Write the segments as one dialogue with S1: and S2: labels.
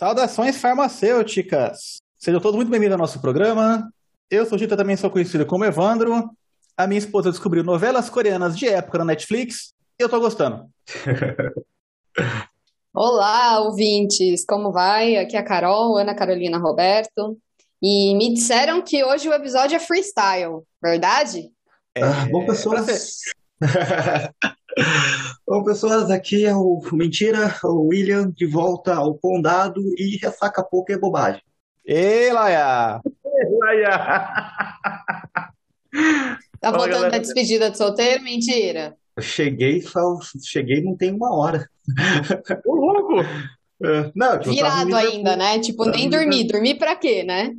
S1: Saudações farmacêuticas! Sejam todos muito bem-vindos ao nosso programa. Eu sou Gita, também sou conhecido como Evandro. A minha esposa descobriu novelas coreanas de época na Netflix e eu tô gostando.
S2: Olá, ouvintes! Como vai? Aqui é a Carol, Ana Carolina Roberto. E me disseram que hoje o episódio é freestyle, verdade?
S3: É, ah, bom, pessoas. bom, pessoas, aqui é o Mentira, o William, de volta ao Condado e ressaca pouco é bobagem.
S1: Ei, Laia!
S2: Ei, Laia! Tá voltando da despedida de solteiro? Mentira!
S3: Eu cheguei, só, cheguei não tem uma hora.
S1: Ô, louco!
S3: É, não,
S2: tipo, Virado ainda, né? Tipo, nem dormir. Dormir pra quê, né?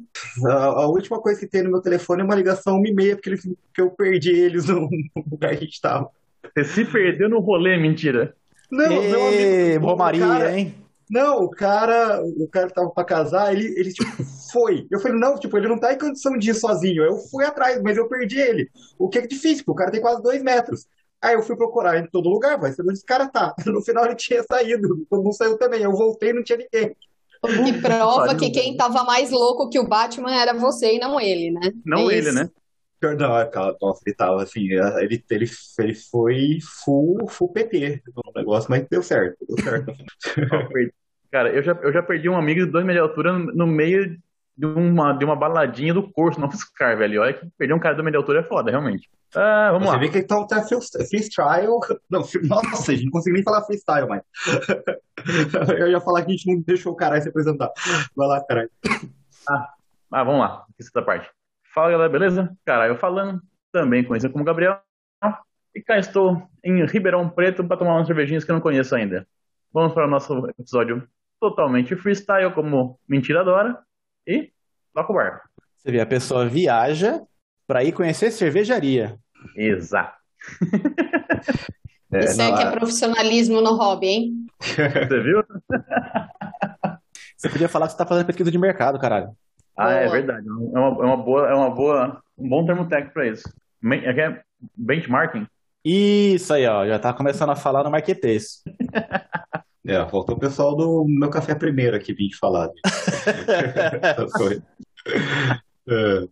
S3: A, a, última coisa que tem no meu telefone é uma ligação uma e meia, porque, eles, porque eu perdi eles no, lugar que a gente tava.
S1: Você se perdeu no rolê, mentira.
S3: Não, Ei, meu amigo.
S1: Romaria,
S3: cara,
S1: hein?
S3: Não, o cara, o cara que tava pra casar, ele, ele tipo, foi. Eu falei, não, tipo, ele não tá em condição de ir sozinho. Eu fui atrás, mas eu perdi ele. O que é difícil, porque o cara tem quase dois metros. Aí eu fui procurar em todo lugar, vai ser onde esse cara tá. No final ele tinha saído, todo mundo saiu também. Eu voltei e não tinha ninguém.
S2: O que prova que quem tava mais louco que o Batman era você e não ele, né?
S1: Não é ele, isso. né?
S3: Não, é, nossa, ele tava assim, ele, ele, ele foi full, full PT no negócio, mas deu certo, deu certo.
S1: Cara, eu já, eu já perdi um amigo de dois metros de altura no meio de uma, de uma baladinha do curso no Oscar, velho. Olha que perder um cara do meio de altura é foda, realmente. Ah, vamos
S3: Você
S1: lá.
S3: vê que então tá freestyle. Não, nossa, a gente não conseguiu nem falar freestyle, mas. eu ia falar que a gente não deixou o cara se apresentar. Vai lá, caralho.
S1: Ah, ah, vamos lá. Essa parte. Fala, galera, beleza? Cara, eu falando, também conhecido como Gabriel. E cá estou em Ribeirão Preto para tomar umas cervejinhas que eu não conheço ainda. Vamos para o nosso episódio totalmente freestyle, como mentira adora. E toca o barco. Você vê, a pessoa viaja para ir conhecer cervejaria. Exato.
S2: É, Isso é que é profissionalismo no hobby, hein?
S1: Você viu? Você podia falar que você está fazendo pesquisa de mercado, caralho. Ah, é boa. é verdade. É uma, é uma, boa, é uma boa, um bom termo técnico para isso. É, é benchmarking? Isso aí, ó. Já tá começando a falar no marketês.
S3: É, faltou o pessoal do meu café primeiro aqui vir falar. é.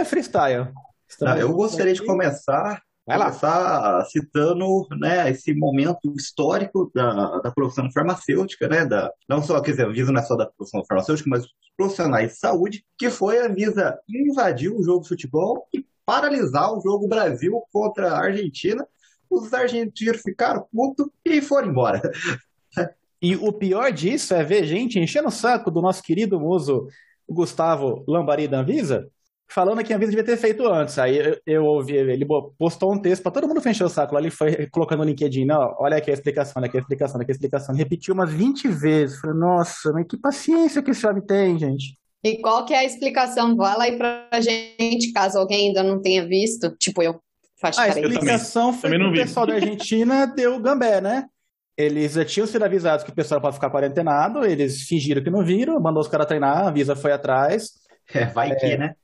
S1: É freestyle.
S3: Ah, eu gostaria de começar, começar citando né, esse momento histórico da, da profissão farmacêutica, né, da, não só, quer dizer, a Visa não é só da profissão farmacêutica, mas os profissionais de saúde, que foi a Visa invadir o jogo de futebol e paralisar o jogo Brasil contra a Argentina. Os argentinos ficaram putos e foram embora.
S1: E o pior disso é ver gente enchendo o saco do nosso querido muso Gustavo Lambari da Visa, falando que a Visa devia ter feito antes. Aí eu, eu ouvi, ele postou um texto para todo mundo fechar o saco lá, ele foi colocando no LinkedIn, não, olha aqui a explicação, olha aqui a explicação, olha aqui a explicação. Ele repetiu umas 20 vezes. Falei, nossa, mas que paciência que esse homem tem, gente.
S2: E qual que é a explicação? Fala aí pra gente, caso alguém ainda não tenha visto, tipo eu.
S1: Faz a explicação foi que o pessoal da Argentina deu gambé, né? Eles já tinham sido avisados que o pessoal pode ficar quarentenado, eles fingiram que não viram, mandou os caras treinar, a Visa foi atrás.
S3: É, vai é, que, né?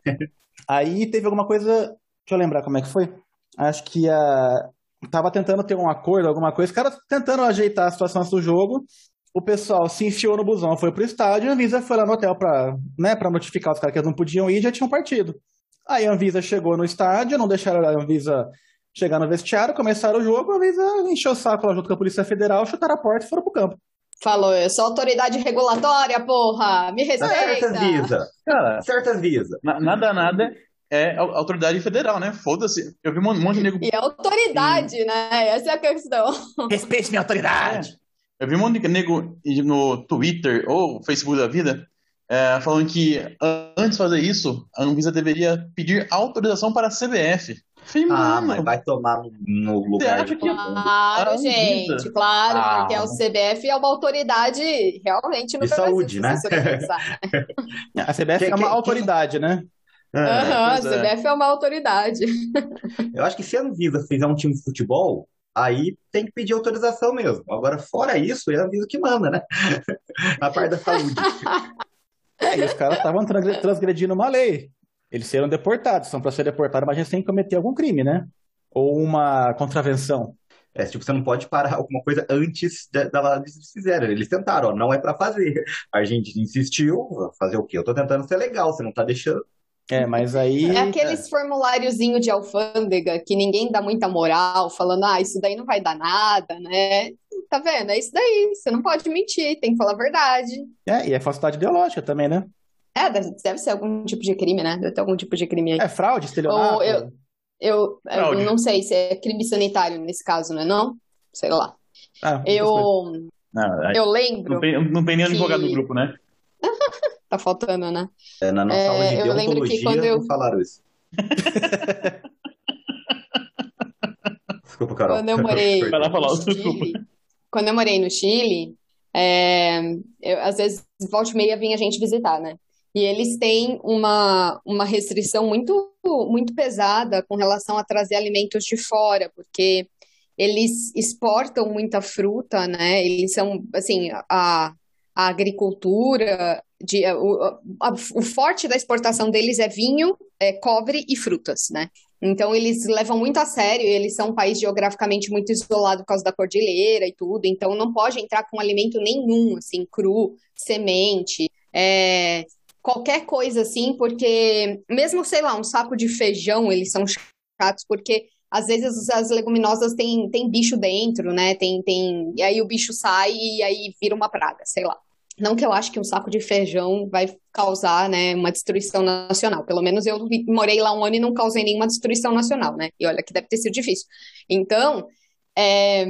S1: Aí teve alguma coisa. Deixa eu lembrar como é que foi. Acho que a. Tava tentando ter um acordo, alguma coisa. Os caras tentando ajeitar a situação do jogo. O pessoal se enfiou no busão, foi pro estádio. A Anvisa foi lá no hotel pra, né, pra notificar os caras que eles não podiam ir e já tinham partido. Aí a Anvisa chegou no estádio, não deixaram a Anvisa chegar no vestiário, começaram o jogo. A Anvisa encheu o saco lá junto com a Polícia Federal, chutaram a porta e foram pro campo.
S2: Falou, eu sou autoridade regulatória, porra! Me respeita!
S3: Certas Visa! Cara, certas Visa!
S1: Na, nada, nada é autoridade federal, né? Foda-se. Eu vi um monte de nego.
S2: E autoridade, e... né? Essa é a questão.
S1: Respeite minha autoridade! É. Eu vi um monte de nego no Twitter ou Facebook da vida
S4: é, falando que antes de fazer isso, a Anvisa deveria pedir autorização para a CBF.
S3: Falei, ah, mas vai tomar no, no lugar de
S2: Claro, ah, gente, claro, ah, porque o CBF é uma autoridade realmente no
S3: de saúde, né?
S1: a CBF que, é uma que, autoridade, que... né?
S2: É, uhum, a CBF é. é uma autoridade.
S3: Eu acho que se a Anvisa fizer um time de futebol, aí tem que pedir autorização mesmo. Agora, fora isso, é a Anvisa que manda, né? a parte da saúde.
S1: É, e os caras estavam transgredindo uma lei. Eles serão deportados, são para ser deportados, mas eles têm que cometer algum crime, né? Ou uma contravenção.
S3: É, tipo, você não pode parar alguma coisa antes da, da eles fizeram. Eles tentaram, ó, não é para fazer. A gente insistiu, fazer o quê? Eu tô tentando ser legal, você não tá deixando.
S1: É, mas aí.
S2: É aqueles é. formuláriozinho de alfândega que ninguém dá muita moral, falando, ah, isso daí não vai dar nada, né? Tá vendo? É isso daí. Você não pode mentir, tem que falar a verdade.
S1: É, e é falsidade ideológica também, né?
S2: É, deve ser algum tipo de crime, né? Deve ter algum tipo de crime aí.
S1: É fraude, estelionato?
S2: Ou eu, eu, eu não sei se é crime sanitário nesse caso, né? Não? Sei lá. Ah, eu, não, eu lembro.
S4: Não tem, não tem nem que... advogado no grupo, né?
S2: tá faltando, né?
S3: É, na nossa é, aula de eu lembro que quando eu... falaram isso. Desculpa, Carol.
S2: Quando eu morei Vai lá falar, no Chile, quando eu morei no Chile, é, eu, às vezes, volta e meia vinha a gente visitar, né? E eles têm uma, uma restrição muito, muito pesada com relação a trazer alimentos de fora, porque eles exportam muita fruta, né? Eles são, assim, a, a agricultura, de, o, a, o forte da exportação deles é vinho, é cobre e frutas, né? Então eles levam muito a sério, eles são um país geograficamente muito isolado por causa da cordilheira e tudo, então não pode entrar com alimento nenhum, assim, cru, semente, é, qualquer coisa assim, porque mesmo, sei lá, um saco de feijão, eles são chatos, porque às vezes as leguminosas têm, têm bicho dentro, né? Tem, tem, e aí o bicho sai e aí vira uma praga, sei lá. Não que eu acho que um saco de feijão vai causar, né, uma destruição nacional. Pelo menos eu morei lá um ano e não causei nenhuma destruição nacional, né? E olha que deve ter sido difícil. Então, é,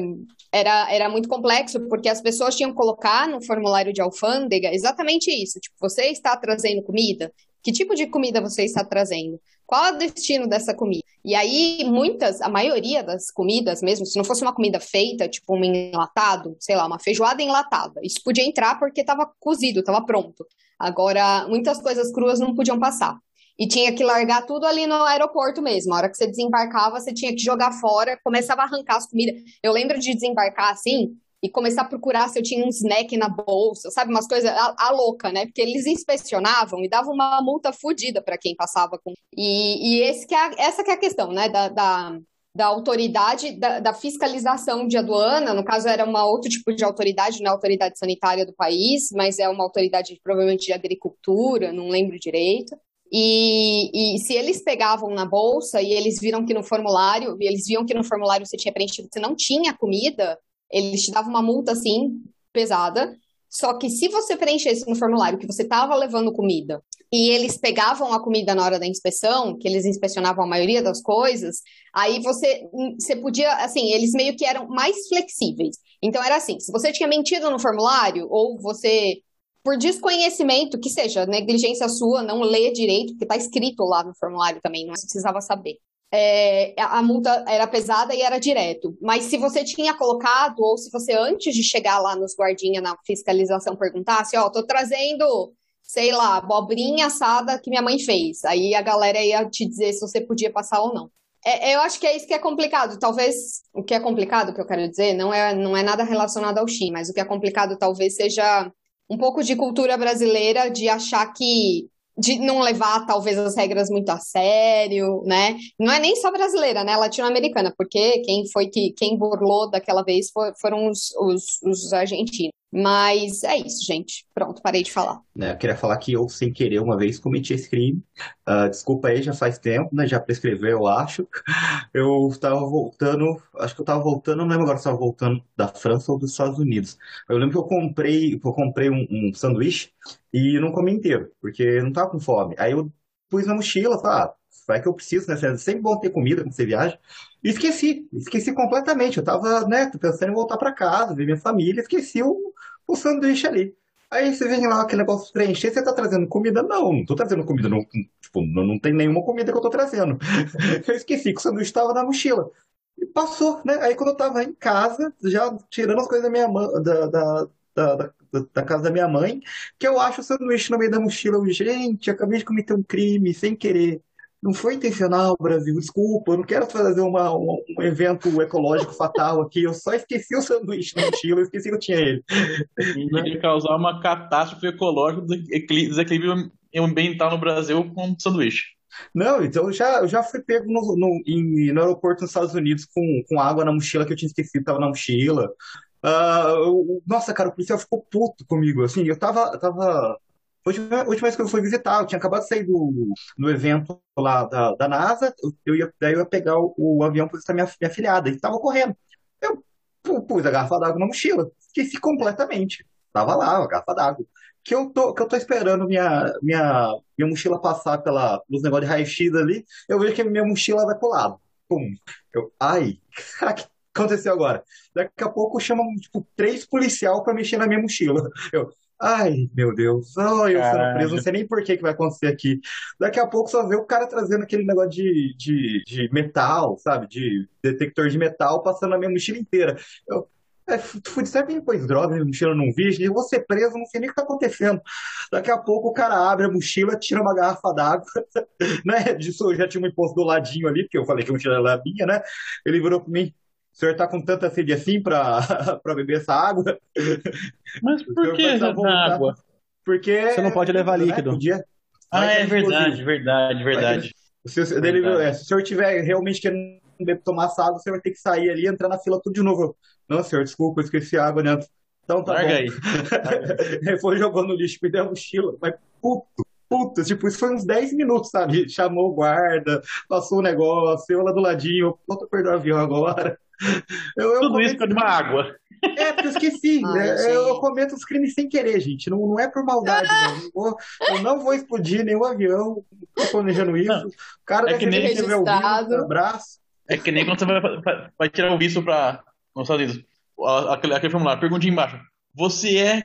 S2: era, era muito complexo, porque as pessoas tinham que colocar no formulário de alfândega exatamente isso. Tipo, você está trazendo comida? Que tipo de comida você está trazendo? Qual é o destino dessa comida? E aí, muitas, a maioria das comidas, mesmo se não fosse uma comida feita, tipo um enlatado, sei lá, uma feijoada enlatada, isso podia entrar porque estava cozido, estava pronto. Agora, muitas coisas cruas não podiam passar. E tinha que largar tudo ali no aeroporto mesmo. A hora que você desembarcava, você tinha que jogar fora, começava a arrancar as comidas. Eu lembro de desembarcar assim e começar a procurar se eu tinha um snack na bolsa, sabe? Umas coisas a, a louca, né? Porque eles inspecionavam e davam uma multa fodida para quem passava com. E, e esse que é, essa que é a questão, né? Da, da, da autoridade da, da, fiscalização de aduana, no caso era uma outro tipo de autoridade, não é autoridade sanitária do país, mas é uma autoridade provavelmente de agricultura, não lembro direito. E, e, se eles pegavam na bolsa e eles viram que no formulário, eles viam que no formulário você tinha preenchido, você não tinha comida, eles te davam uma multa assim, pesada. Só que se você preenchesse no formulário que você estava levando comida e eles pegavam a comida na hora da inspeção, que eles inspecionavam a maioria das coisas, aí você, você podia, assim, eles meio que eram mais flexíveis. Então era assim, se você tinha mentido no formulário ou você por desconhecimento, que seja negligência sua, não lê direito, porque está escrito lá no formulário também, não precisava saber. É, a multa era pesada e era direto. Mas se você tinha colocado, ou se você antes de chegar lá nos guardinhas na fiscalização perguntasse, ó, oh, tô trazendo, sei lá, abobrinha assada que minha mãe fez. Aí a galera ia te dizer se você podia passar ou não. É, eu acho que é isso que é complicado. Talvez o que é complicado, que eu quero dizer, não é, não é nada relacionado ao Xi, mas o que é complicado talvez seja um pouco de cultura brasileira de achar que de não levar talvez as regras muito a sério, né? Não é nem só brasileira, né? Latino-americana, porque quem foi que quem burlou daquela vez foram os, os, os argentinos. Mas é isso, gente. Pronto, parei de falar.
S3: É, eu queria falar que eu, sem querer, uma vez cometi esse crime. Uh, desculpa aí, já faz tempo, né? Já prescreveu, eu acho. Eu estava voltando, acho que eu estava voltando, não lembro agora se estava voltando da França ou dos Estados Unidos. Eu lembro que eu comprei, eu comprei um, um sanduíche e não comi inteiro, porque não estava com fome. Aí eu pus na mochila, ah, vai que eu preciso, né? É sempre bom ter comida quando você viaja. E esqueci, esqueci completamente. Eu tava, né, pensando em voltar para casa, ver minha família, esqueci o, o sanduíche ali. Aí você vem lá aquele negócio preencher, você tá trazendo comida? Não, não tô trazendo comida. Não, tipo, não, não tem nenhuma comida que eu tô trazendo. Eu esqueci que o sanduíche estava na mochila. E passou, né? Aí quando eu tava em casa, já tirando as coisas da minha mãe, da, da, da, da casa da minha mãe, que eu acho o sanduíche no meio da mochila. Eu, gente, acabei de cometer um crime sem querer. Não foi intencional, Brasil, desculpa, eu não quero fazer uma, um, um evento ecológico fatal aqui, eu só esqueci o sanduíche na mochila, eu esqueci que eu tinha ele.
S4: Ia causar uma catástrofe ecológica, desequilíbrio ambiental no Brasil com sanduíche.
S3: Não, então eu já, eu já fui pego no, no, em, no aeroporto nos Estados Unidos com, com água na mochila que eu tinha esquecido, tava na mochila. Uh, eu, nossa, cara, o policial ficou puto comigo, assim, eu tava, tava última, última vez que eu fui visitar, eu tinha acabado de sair do, do evento lá da, da NASA, eu ia, daí eu ia pegar o, o avião para visitar minha, minha filhada, e tava correndo. Eu pus a garrafa d'água na mochila, esqueci completamente. Tava lá, a garrafa d'água. Que eu tô, que eu tô esperando minha, minha, minha mochila passar pela, pelos negócios de raio-x ali, eu vejo que minha mochila vai pro lado. Pum. Eu, ai, que aconteceu agora? Daqui a pouco chamam, tipo, três policial para mexer na minha mochila. Eu, Ai, meu Deus, ai, eu preso, não sei nem por que que vai acontecer aqui. Daqui a pouco só vê o cara trazendo aquele negócio de, de, de metal, sabe? De detector de metal passando a minha mochila inteira. Eu, é, fui de certo depois droga, minha mochila não vi, eu vou ser preso, não sei nem o que tá acontecendo. Daqui a pouco o cara abre a mochila, tira uma garrafa d'água, né? Disso eu já tinha um imposto do ladinho ali, porque eu falei que a mochila era minha, né? Ele virou pra mim, senhor está com tanta sede assim para beber essa água?
S4: Mas por que essa água?
S3: Porque.
S1: Você não pode levar né, líquido.
S4: Podia... Ah, é verdade, verdade, verdade.
S3: Se, se, dele, é, se o senhor tiver realmente querendo tomar essa água, você vai ter que sair ali e entrar na fila tudo de novo. Não, senhor, desculpa, eu esqueci a água dentro. Então tá Larga bom. aí. Foi jogando no lixo, me deu a mochila. Mas puto, puta, tipo, isso foi uns 10 minutos, sabe? Chamou o guarda, passou o negócio, eu lá do ladinho, eu tô perdendo o avião agora.
S4: Eu, eu Tudo cometo... isso por uma água.
S3: É, porque eu esqueci. Ai, né? eu, cometo os crimes sem querer, gente. Não, não é por maldade, não. Eu, vou, eu não vou explodir nenhum avião. Tô planejando isso. O cara
S4: é que nem
S3: tiver o abraço.
S4: É que nem quando você vai, vai tirar o visto para os Estados Unidos. Aquele, aquele formulário, pergunta embaixo. Você é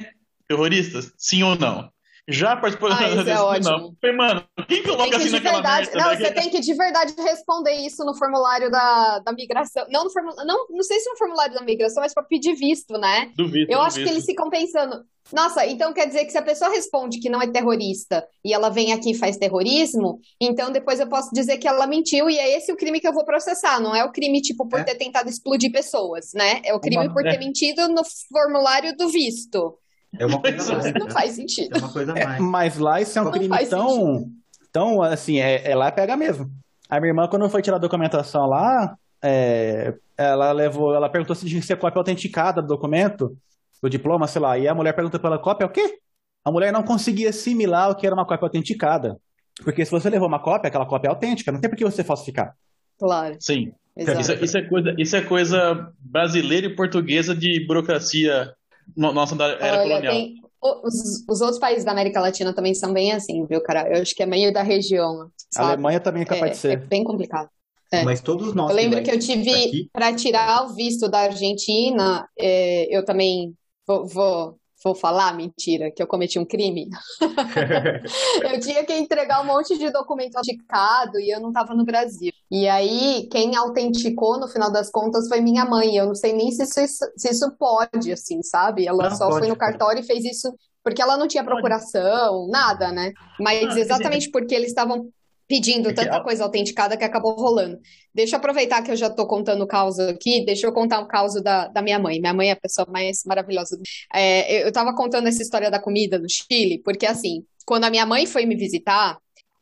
S4: terrorista? Sim ou não? Já participou
S2: ah, isso é ótimo. Não.
S4: Falei, mano, quem coloca assim naquela
S2: verdade, merda, Não, né? você tem que de verdade responder isso no formulário da, da migração. Não, no formulário, não, não sei se no formulário da migração, mas para pedir visto, né?
S4: Do visto,
S2: Eu
S4: do
S2: acho
S4: visto.
S2: que eles ficam pensando, nossa, então quer dizer que se a pessoa responde que não é terrorista e ela vem aqui e faz terrorismo, então depois eu posso dizer que ela mentiu e é esse o crime que eu vou processar, não é o crime tipo por é. ter tentado explodir pessoas, né? É o crime Uma, por ter é. mentido no formulário do visto.
S3: É uma coisa mais.
S2: Não faz sentido.
S3: É uma coisa mais. É,
S1: mas lá isso é um não crime tão, tão, assim, é, é lá pega mesmo. A minha irmã, quando foi tirar a documentação lá, é, ela levou, ela perguntou se tinha que ser cópia autenticada do documento, do diploma, sei lá, e a mulher perguntou pela cópia, o quê? A mulher não conseguia assimilar o que era uma cópia autenticada. Porque se você levou uma cópia, aquela cópia é autêntica, não tem por que você falsificar.
S2: Claro.
S4: Sim. Isso, isso, é coisa, isso é coisa brasileira e portuguesa de burocracia nossa era Olha, colonial. Tem,
S2: os, os, outros países da América Latina também são bem assim, viu, cara? Eu acho que é meio da região. Sabe?
S1: A Alemanha também é capaz
S2: é,
S1: de ser.
S2: É bem complicado. É.
S3: Mas todos nós.
S2: Eu lembro que eu tive, para tirar o visto da Argentina, é, eu também vou, vou, vou falar mentira, que eu cometi um crime. eu tinha que entregar um monte de documento autenticado e eu não estava no Brasil. E aí, quem autenticou no final das contas foi minha mãe. Eu não sei nem se isso, se isso pode, assim, sabe? Ela não, só pode, foi no cartório pode. e fez isso porque ela não tinha procuração, nada, né? Mas ah, exatamente porque eles estavam pedindo tanta coisa autenticada que acabou rolando. Deixa eu aproveitar que eu já estou contando o caos aqui, deixa eu contar o caos da, da minha mãe. Minha mãe é a pessoa mais maravilhosa. É, eu estava contando essa história da comida no Chile, porque assim, quando a minha mãe foi me visitar,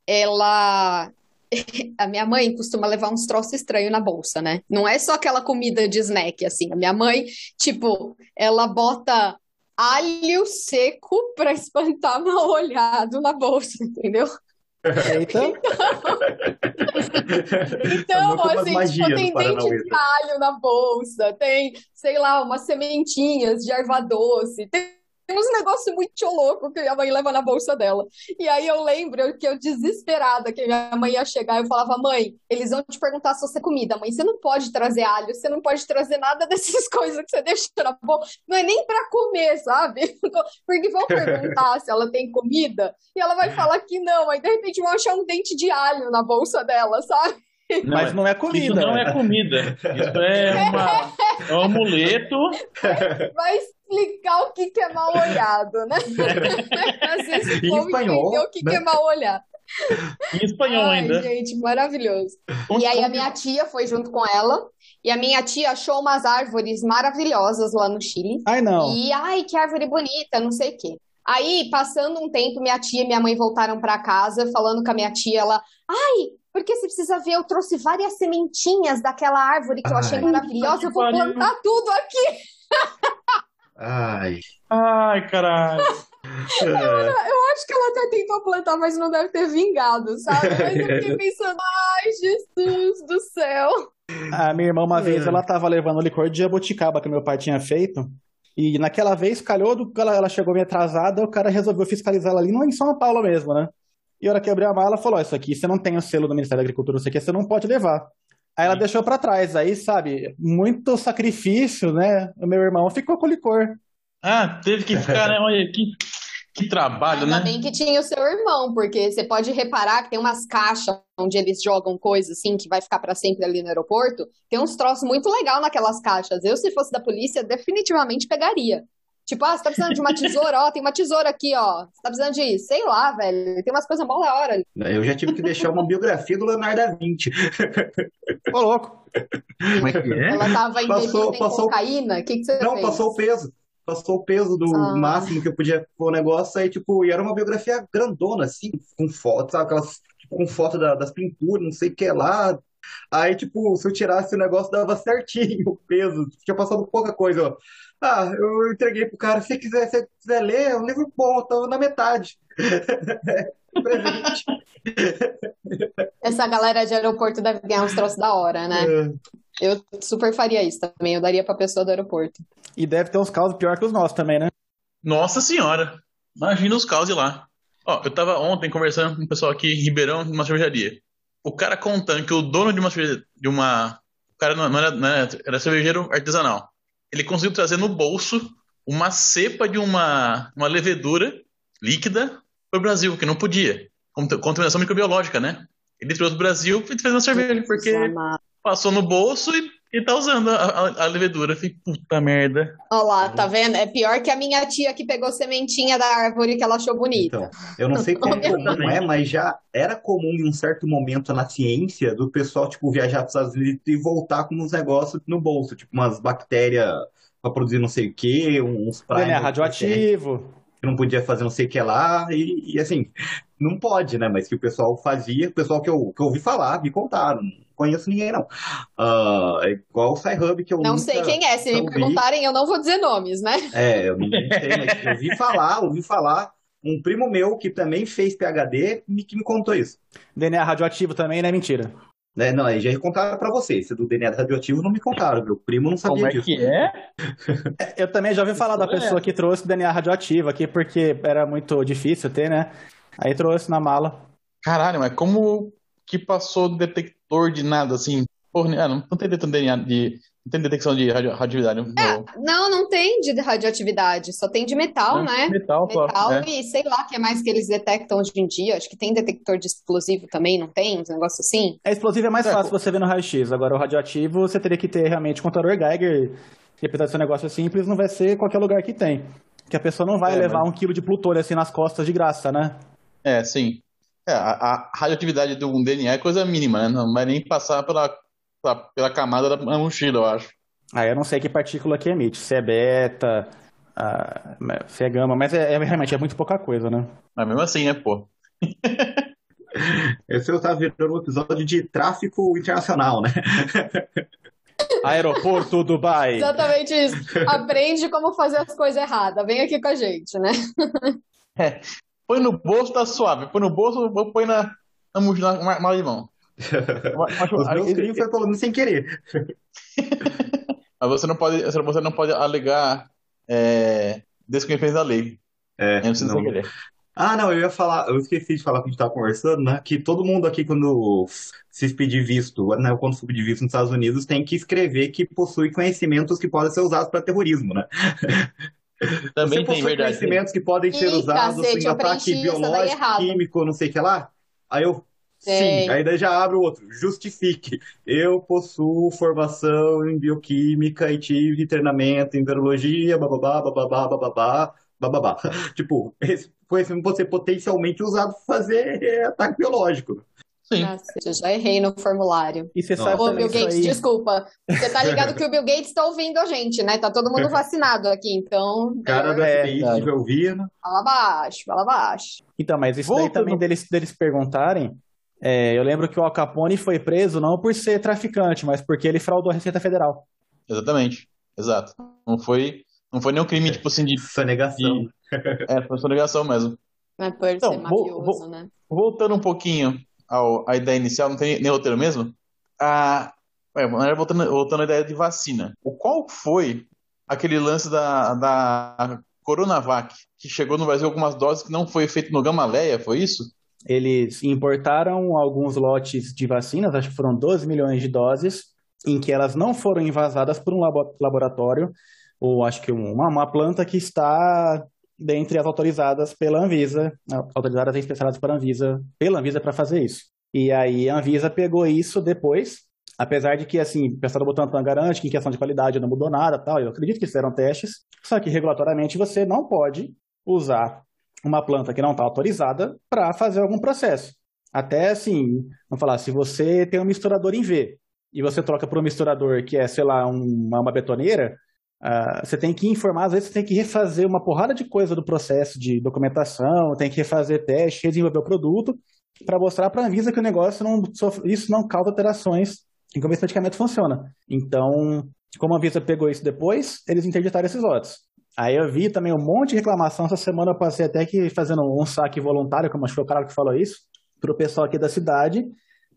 S2: ela. A minha mãe costuma levar uns troços estranhos na bolsa, né? Não é só aquela comida de snack, assim. A minha mãe, tipo, ela bota alho seco para espantar mal olhado na bolsa, entendeu?
S1: Eita.
S2: então, assim, tipo, tem dente de alho na bolsa, tem, sei lá, umas sementinhas de erva doce, tem uns negócios muito loucos que a mãe leva na bolsa dela. E aí eu lembro que eu desesperada, que minha mãe ia chegar, eu falava, mãe, eles vão te perguntar se você é comida. Mãe, você não pode trazer alho, você não pode trazer nada dessas coisas que você deixa na bolsa. Não é nem para comer, sabe? Porque vão perguntar se ela tem comida e ela vai falar que não. Aí de repente vão achar um dente de alho na bolsa dela, sabe?
S1: Não, Mas não é comida. Isso
S4: não é comida. Isso é, uma, é um amuleto.
S2: Vai explicar o que, que é mal olhado, né? Às vezes o povo espanhol, o que, né? que é mal olhado.
S4: Em espanhol
S2: Ai,
S4: ainda.
S2: gente, maravilhoso. e aí a minha tia foi junto com ela. E a minha tia achou umas árvores maravilhosas lá no Chile.
S1: Ai, não.
S2: E, ai, que árvore bonita, não sei o quê. Aí, passando um tempo, minha tia e minha mãe voltaram para casa, falando com a minha tia, ela, ai, porque você precisa ver, eu trouxe várias sementinhas daquela árvore que eu achei maravilhosa, eu vou plantar tudo aqui.
S3: Ai.
S4: Ai, caralho.
S2: Eu, eu, acho que ela até tentou plantar, mas não deve ter vingado, sabe? Mas eu fiquei pensando, ai, Jesus do céu.
S1: A minha irmã, uma vez, é. ela tava levando licor de jabuticaba que meu pai tinha feito. E naquela vez, calhou, do, ela, ela chegou meio atrasada, o cara resolveu fiscalizar ela ali, não em São Paulo mesmo, né? E a hora que abriu a mala, falou: Isso aqui você não tem o selo do Ministério da Agricultura, isso aqui você não pode levar. Aí ela Sim. deixou para trás. Aí, sabe, muito sacrifício, né? O meu irmão ficou com licor.
S4: Ah, teve que ficar, né? Olha que, que trabalho,
S2: Ainda
S4: né?
S2: bem que tinha o seu irmão, porque você pode reparar que tem umas caixas onde eles jogam coisas assim que vai ficar para sempre ali no aeroporto. Tem uns troços muito legal naquelas caixas. Eu, se fosse da polícia, definitivamente pegaria. Tipo, ah, você tá precisando de uma tesoura? Ó, tem uma tesoura aqui, ó. Você tá precisando de, sei lá, velho. Tem umas coisas mó da hora.
S3: Eu já tive que deixar uma biografia do Leonardo da Vinci.
S1: Ô, louco.
S3: Como é que é?
S2: Ela tava passou, passou... cocaína? O que, que você
S3: Não,
S2: fez?
S3: passou o peso. Passou o peso do ah. máximo que eu podia pôr o negócio. Aí, tipo, e era uma biografia grandona, assim, com foto, sabe? Aquelas, tipo, com foto da, das pinturas, não sei o que lá. Aí, tipo, se eu tirasse o negócio, dava certinho o peso. Tinha passado pouca coisa, ó. Ah, eu entreguei pro cara. Se quiser, se quiser ler, é um livro bom, tô na metade. Presente.
S2: Essa galera de aeroporto deve ganhar uns troços da hora, né? É. Eu super faria isso também. Eu daria pra pessoa do aeroporto.
S1: E deve ter uns causos pior que os nossos também, né?
S4: Nossa senhora! Imagina os causos lá. Ó, eu tava ontem conversando com o pessoal aqui em Ribeirão, numa cervejaria. O cara contando que o dono de uma de uma. O cara não era, não era, era cervejeiro artesanal ele conseguiu trazer no bolso uma cepa de uma, uma levedura líquida para o Brasil, que não podia. Contaminação microbiológica, né? Ele trouxe do Brasil e fez uma cerveja, porque passou no bolso e, e tá usando a, a, a levedura. Eu falei, puta merda.
S2: Olha lá, tá vendo? É pior que a minha tia que pegou sementinha da árvore que ela achou bonita.
S3: Então, eu não sei como comum é, mas já era comum em um certo momento na ciência do pessoal, tipo, viajar para os Estados Unidos e voltar com uns negócios no bolso, tipo, umas bactérias para produzir não sei o que, uns
S1: praias. É radioativo
S3: que não podia fazer não sei o que lá, e, e, assim, não pode, né? Mas que o pessoal fazia, o pessoal que eu, que eu ouvi falar, me contaram, conheço ninguém, não. Uh, é igual o Sci-Hub que eu
S2: Não sei quem é, se me perguntarem, eu não vou dizer nomes, né?
S3: É, eu não sei, mas eu ouvi falar, ouvi falar. Um primo meu que também fez PHD me, que me contou isso.
S1: DNA radioativo também, né? Mentira.
S3: Né? Não, aí já contaram para vocês. Esse do DNA radioativo não me contaram. Meu primo não sabia
S4: Como é
S3: disso.
S4: que é?
S1: Eu também já ouvi falar da pessoa que trouxe DNA radioativo aqui, porque era muito difícil ter, né? Aí trouxe na mala.
S4: Caralho, mas como que passou detector de nada assim? Porra, ah, não, não tem detector de não tem detecção de radio, radioatividade?
S2: É, não, não tem de radioatividade, só tem de metal, não, né?
S4: Metal,
S2: metal é. e sei lá que é mais que eles detectam hoje em dia. Acho que tem detector de explosivo também, não tem? Um negócio assim?
S1: É, explosivo é mais é. fácil você ver no raio-x. Agora, o radioativo, você teria que ter realmente contador Geiger. E apesar de ser um negócio simples, não vai ser qualquer lugar que tem. Que a pessoa não vai é, levar mas... um quilo de plutônio assim nas costas de graça, né?
S4: É, sim. É, a, a radioatividade do DNA é coisa mínima, né? Não vai nem passar pela pela camada da mochila, eu acho.
S1: Ah, eu não sei que partícula que emite, se é beta, se é gama, mas é, é, realmente é muito pouca coisa, né?
S4: Mas mesmo assim, né, pô?
S3: Esse eu tava virando um episódio de tráfico internacional, né?
S1: Aeroporto Dubai.
S2: Exatamente isso. Aprende como fazer as coisas erradas. Vem aqui com a gente, né?
S4: É. Põe no bolso, tá suave. Põe no bolso, põe na, na mochila, na mala de mão.
S3: Os meus crimes foi falando sem querer.
S4: Mas você não pode, você não pode alegar é, desconhecimento da lei.
S3: É,
S4: Eu não sei
S3: não,
S4: querer.
S3: Ah, não, eu ia falar, eu esqueci de falar que a gente estava conversando, né? Que todo mundo aqui, quando se pedir visto, né, quando for pedir visto nos Estados Unidos, tem que escrever que possui conhecimentos que podem ser usados para terrorismo, né?
S4: Também
S3: Você
S4: tem verdade.
S3: conhecimentos que podem ser
S2: Ih,
S3: usados
S2: cacete,
S3: em ataque biológico,
S2: errado.
S3: químico, não sei o que lá. Aí eu, sim, aí daí já abre o outro, justifique. Eu possuo formação em bioquímica e tive treinamento em virologia, bababá, bababá, bababá, bababá. Tipo, esse conhecimento pode ser potencialmente usado para fazer é, ataque biológico.
S4: Sim.
S2: Eu já errei no formulário.
S1: E você
S3: Nossa.
S1: sabe
S2: Ô, Bill Gates,
S1: aí.
S2: desculpa. Você tá ligado que o Bill Gates tá ouvindo a gente, né? Tá todo mundo vacinado aqui, então.
S3: O cara do
S1: É,
S3: FBI
S1: cara.
S3: estiver ouvindo.
S2: Fala baixo, fala baixo.
S1: Então, mas isso daí
S4: Voltando-
S1: também deles, deles perguntarem. é, eu lembro que o Al Capone foi preso não por ser traficante, mas porque ele fraudou a Receita Federal.
S4: Exatamente. Exato. Não foi, não foi nenhum crime, tipo assim, de.
S3: Sonegação.
S4: É, foi sonegação mesmo.
S2: Não é por
S4: Então,
S2: ser mafioso,
S4: vou-
S2: né?
S4: Voltando um pouquinho ao, à ideia inicial, não tem nem roteiro mesmo? A, é, voltando, voltando à ideia de vacina. O qual foi aquele lance da, da Coronavac, que chegou no Brasil algumas doses que não foi feito no Gamaleia, foi isso?
S1: Eles importaram alguns lotes de vacinas, acho que foram 12 milhões de doses, em que elas não foram envasadas por um labo- laboratório, ou acho que uma, uma planta que está dentre as autorizadas pela Anvisa, autorizadas e inspecionadas pela Anvisa, pela Anvisa para fazer isso. E aí a Anvisa pegou isso depois, apesar de que assim, o pessoal do Butantan garante que em questão de qualidade não mudou nada, tal, eu acredito que fizeram testes, só que regulatoriamente você não pode usar uma planta que não está autorizada para fazer algum processo. Até assim, vamos falar, se você tem um misturador em V e você troca por um misturador que é, sei lá, um- uma, uma betoneira, ah, você tem que informar, às vezes você tem que refazer uma porrada de coisa do processo de documentação, tem que refazer teste, redesenvolver o produto, para mostrar para a Anvisa que o negócio não sofre, isso não causa alterações em como esse medicamento funciona. Então, como a Anvisa pegou isso depois, eles interditaram esses lotes. Aí eu vi também um monte de reclamação. Essa semana eu passei até que fazendo um saque voluntário, como acho que foi o cara que falou isso, pro pessoal aqui da cidade,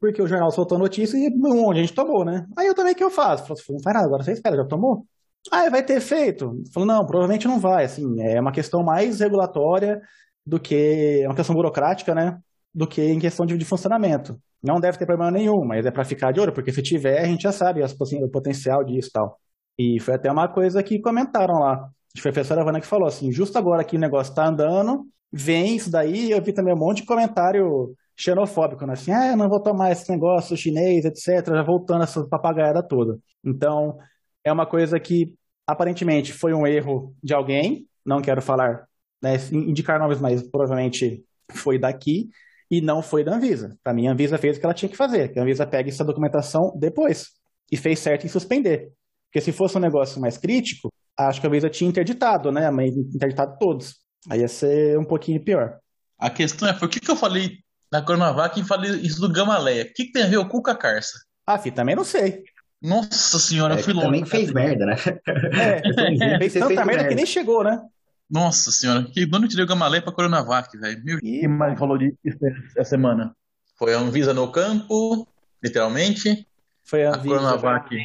S1: porque o jornal soltou notícia e um monte de gente tomou, né? Aí eu também, o que eu faço? Falei, não faz nada, agora você espera, já tomou? Ah, vai ter efeito? Falou, não, provavelmente não vai, assim, é uma questão mais regulatória do que, é uma questão burocrática, né? Do que em questão de, de funcionamento. Não deve ter problema nenhum, mas é para ficar de olho, porque se tiver, a gente já sabe as possi- o potencial disso e tal. E foi até uma coisa que comentaram lá. Acho que foi a professora Havana que falou assim, justo agora que o negócio está andando, vem isso daí, eu vi também um monte de comentário xenofóbico, né? Assim, ah, não vou tomar esse negócio chinês, etc., já voltando essa papagaiada toda. Então, é uma coisa que aparentemente foi um erro de alguém, não quero falar, né, indicar nomes, mas provavelmente foi daqui, e não foi da Anvisa. Para mim, a Anvisa fez o que ela tinha que fazer, que a Anvisa pega essa documentação depois, e fez certo em suspender. Porque se fosse um negócio mais crítico, acho que a Anvisa tinha interditado, né? Mas interditado todos. Aí ia ser um pouquinho pior.
S4: A questão é, por que, que eu falei da Coronavac e falei isso do Gamaleia? O que, que tem a ver o cu com a Carça?
S1: Ah, fi, também não sei.
S4: Nossa senhora,
S3: É,
S4: eu fui longe.
S3: também fez merda, né?
S1: É, fez
S3: Você
S1: tanta
S3: fez
S1: merda que
S3: merda.
S1: nem chegou, né?
S4: Nossa senhora, que dono tirei o Gamaleia pra Coronavac, velho? Meu
S1: E-
S4: Quem mais falou disso essa semana? Foi a Anvisa no campo, literalmente.
S1: Foi a
S4: A
S1: Anvisa
S4: Coronavac.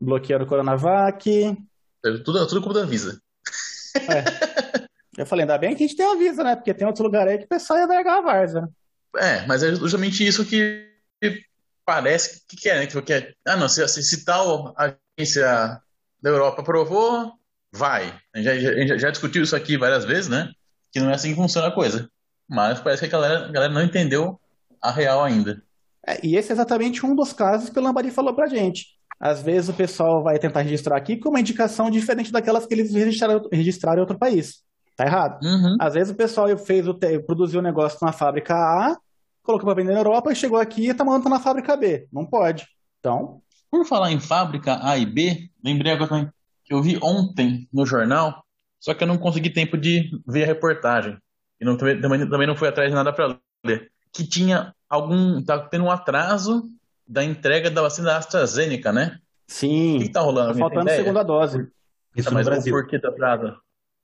S1: bloqueando o Coronavac.
S4: Tudo, tudo culpa da Anvisa.
S1: Eu falei, ainda bem que a gente tem a Anvisa, né? Porque tem outros lugares aí que o pessoal ia largar a né?
S4: É, mas é justamente isso que parece que quer, né? Que quer. Ah, não, se, se, se tal agência da Europa aprovou, vai. A gente já, já- discutiu isso aqui várias vezes, né? Que não é assim que funciona a coisa. Mas parece que a galera, a galera não entendeu a real ainda.
S1: É, e esse é exatamente um dos casos que o Lambari falou pra gente. Às vezes o pessoal vai tentar registrar aqui com uma indicação diferente daquelas que eles registraram, registraram em outro país. Tá errado.
S4: Uhum.
S1: Às vezes o pessoal fez o produziu um negócio na fábrica A, colocou para vender na Europa e chegou aqui e tá mandando na fábrica B. Não pode. Então,
S4: Por falar em fábrica A e B, lembrei agora também que eu vi ontem no jornal, só que eu não consegui tempo de ver a reportagem. E não, também, também não fui atrás de nada para ler. Que tinha algum. Tá tendo um atraso da entrega da vacina da AstraZeneca, né? O
S1: sim,
S4: que, que tá rolando?
S1: tá faltando segunda dose.
S3: Isso
S4: Tá,
S3: no
S4: mas o
S3: Brasil.
S4: porquê tá atrasado?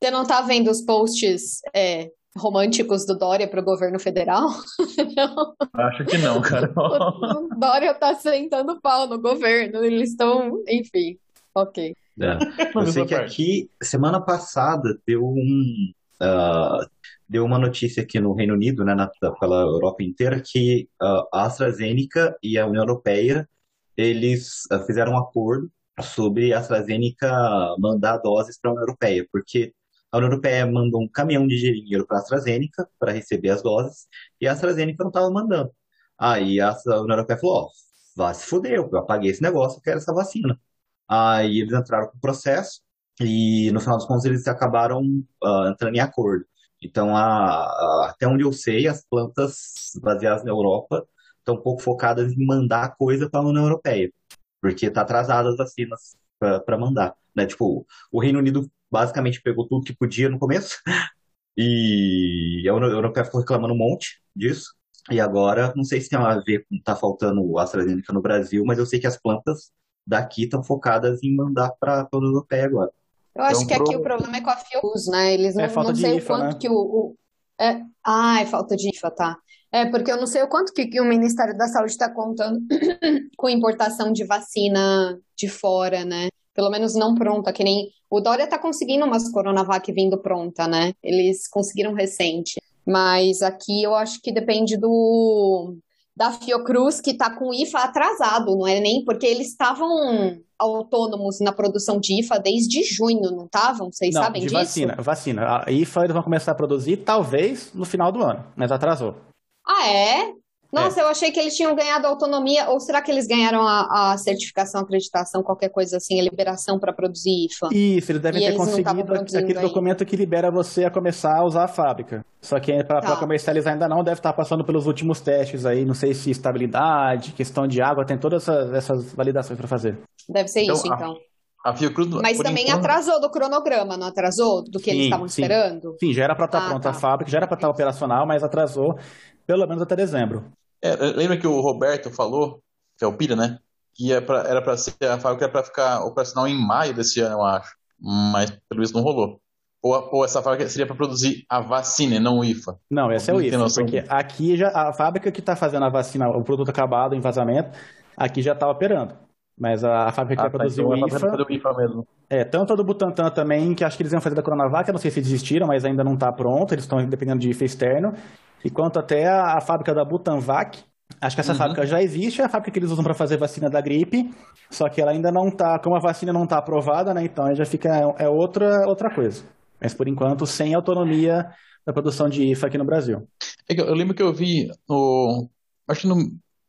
S2: Você não tá vendo os posts é, românticos do Dória pro governo federal? Não.
S4: Acho que não, cara.
S2: O Dória tá sentando pau no governo. Eles estão, enfim. Ok.
S3: É. Eu sei que aqui, semana passada, deu um. Uh, deu uma notícia aqui no Reino Unido, né, na, pela Europa inteira, que uh, a AstraZeneca e a União Europeia eles uh, fizeram um acordo sobre a AstraZeneca mandar doses para a União Europeia, porque a União Europeia mandou um caminhão de dinheiro para a AstraZeneca para receber as doses e a AstraZeneca não estava mandando. Aí a União Europeia falou: ó, vai se fuder, eu apaguei esse negócio, eu quero essa vacina. Aí eles entraram com o processo e no final dos contos eles acabaram uh, entrando em acordo. Então, a, a, até onde eu sei, as plantas baseadas na Europa estão um pouco focadas em mandar coisa para a União Europeia, porque está atrasada as vacinas para mandar. Né? Tipo, o Reino Unido basicamente pegou tudo que podia no começo e a União Europeia ficou reclamando um monte disso. E agora, não sei se tem a ver com tá faltando o AstraZeneca no Brasil, mas eu sei que as plantas daqui estão focadas em mandar para a União Europeia agora.
S2: Eu acho então, que aqui pro... o problema é com a Fiocruz, né? Eles não, é falta não sei IFA, o quanto né? que o, o... É... Ah, é falta de IFA, tá. É, porque eu não sei o quanto que, que o Ministério da Saúde está contando com importação de vacina de fora, né? Pelo menos não pronta, que nem o Dória tá conseguindo umas Coronavac vindo pronta, né? Eles conseguiram recente. Mas aqui eu acho que depende do da Fiocruz que está com IFA atrasado, não é nem porque eles estavam autônomos na produção de IFA desde junho, não estavam? Vocês
S1: não,
S2: sabem
S1: de
S2: disso?
S1: Vacina, vacina. A IFA eles vão começar a produzir talvez no final do ano, mas atrasou.
S2: Ah, é? Nossa, é. eu achei que eles tinham ganhado autonomia, ou será que eles ganharam a, a certificação, acreditação, qualquer coisa assim, a liberação para produzir IFA?
S1: Isso, eles devem e ter eles conseguido aquele documento que libera você a começar a usar a fábrica. Só que para tá. comercializar ainda não, deve estar passando pelos últimos testes aí, não sei se estabilidade, questão de água, tem todas essas, essas validações para fazer.
S2: Deve ser então, isso, então.
S4: A Fiocruz,
S2: Mas também enquanto... atrasou do cronograma, não atrasou? Do que sim, eles estavam esperando?
S1: Sim, já era para estar tá ah, pronta tá. a fábrica, já era para estar tá operacional, mas atrasou pelo menos até dezembro.
S4: É, lembra que o Roberto falou, que é o Pira, né? Que é era para ser a fábrica para ficar operacional em maio desse ano, eu acho. Mas pelo visto não rolou. Ou, ou essa fábrica seria para produzir a vacina, não o IFA.
S1: Não, essa é o IFA. Porque aqui já a fábrica que está fazendo a vacina, o produto acabado em vazamento, aqui já está operando. Mas a, a fábrica que ah, vai produzir então o IFA.
S4: O IFA mesmo.
S1: É, tanto a do Butantan também, que acho que eles iam fazer da Coronavac, eu não sei se desistiram, mas ainda não está pronto, eles estão dependendo de IFA externo. E quanto até a, a fábrica da Butanvac, acho que essa uhum. fábrica já existe, é a fábrica que eles usam para fazer vacina da gripe, só que ela ainda não está, como a vacina não está aprovada, né, então já fica, é, outra, outra coisa. Mas por enquanto, sem autonomia da produção de IFA aqui no Brasil.
S4: É eu lembro que eu vi, no, acho que no,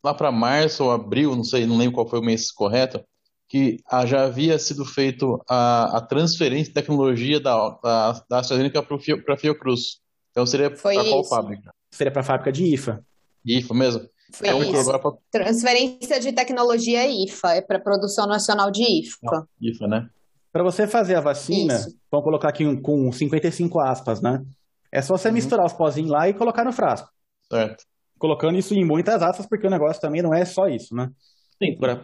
S4: lá para março ou abril, não sei, não lembro qual foi o mês correto, que já havia sido feito a, a transferência de tecnologia da, da, da AstraZeneca para a Fiocruz. Então seria para qual fábrica?
S1: Seria para a fábrica de IFA.
S4: IFA mesmo?
S2: Foi é isso. Agora... Transferência de tecnologia IFA, é para produção nacional de IFA. Ah,
S4: IFA, né?
S1: Para você fazer a vacina, isso. vamos colocar aqui um, com 55 aspas, né? É só você uhum. misturar os pozinhos lá e colocar no frasco.
S4: Certo.
S1: Colocando isso em muitas aspas, porque o negócio também não é só isso, né?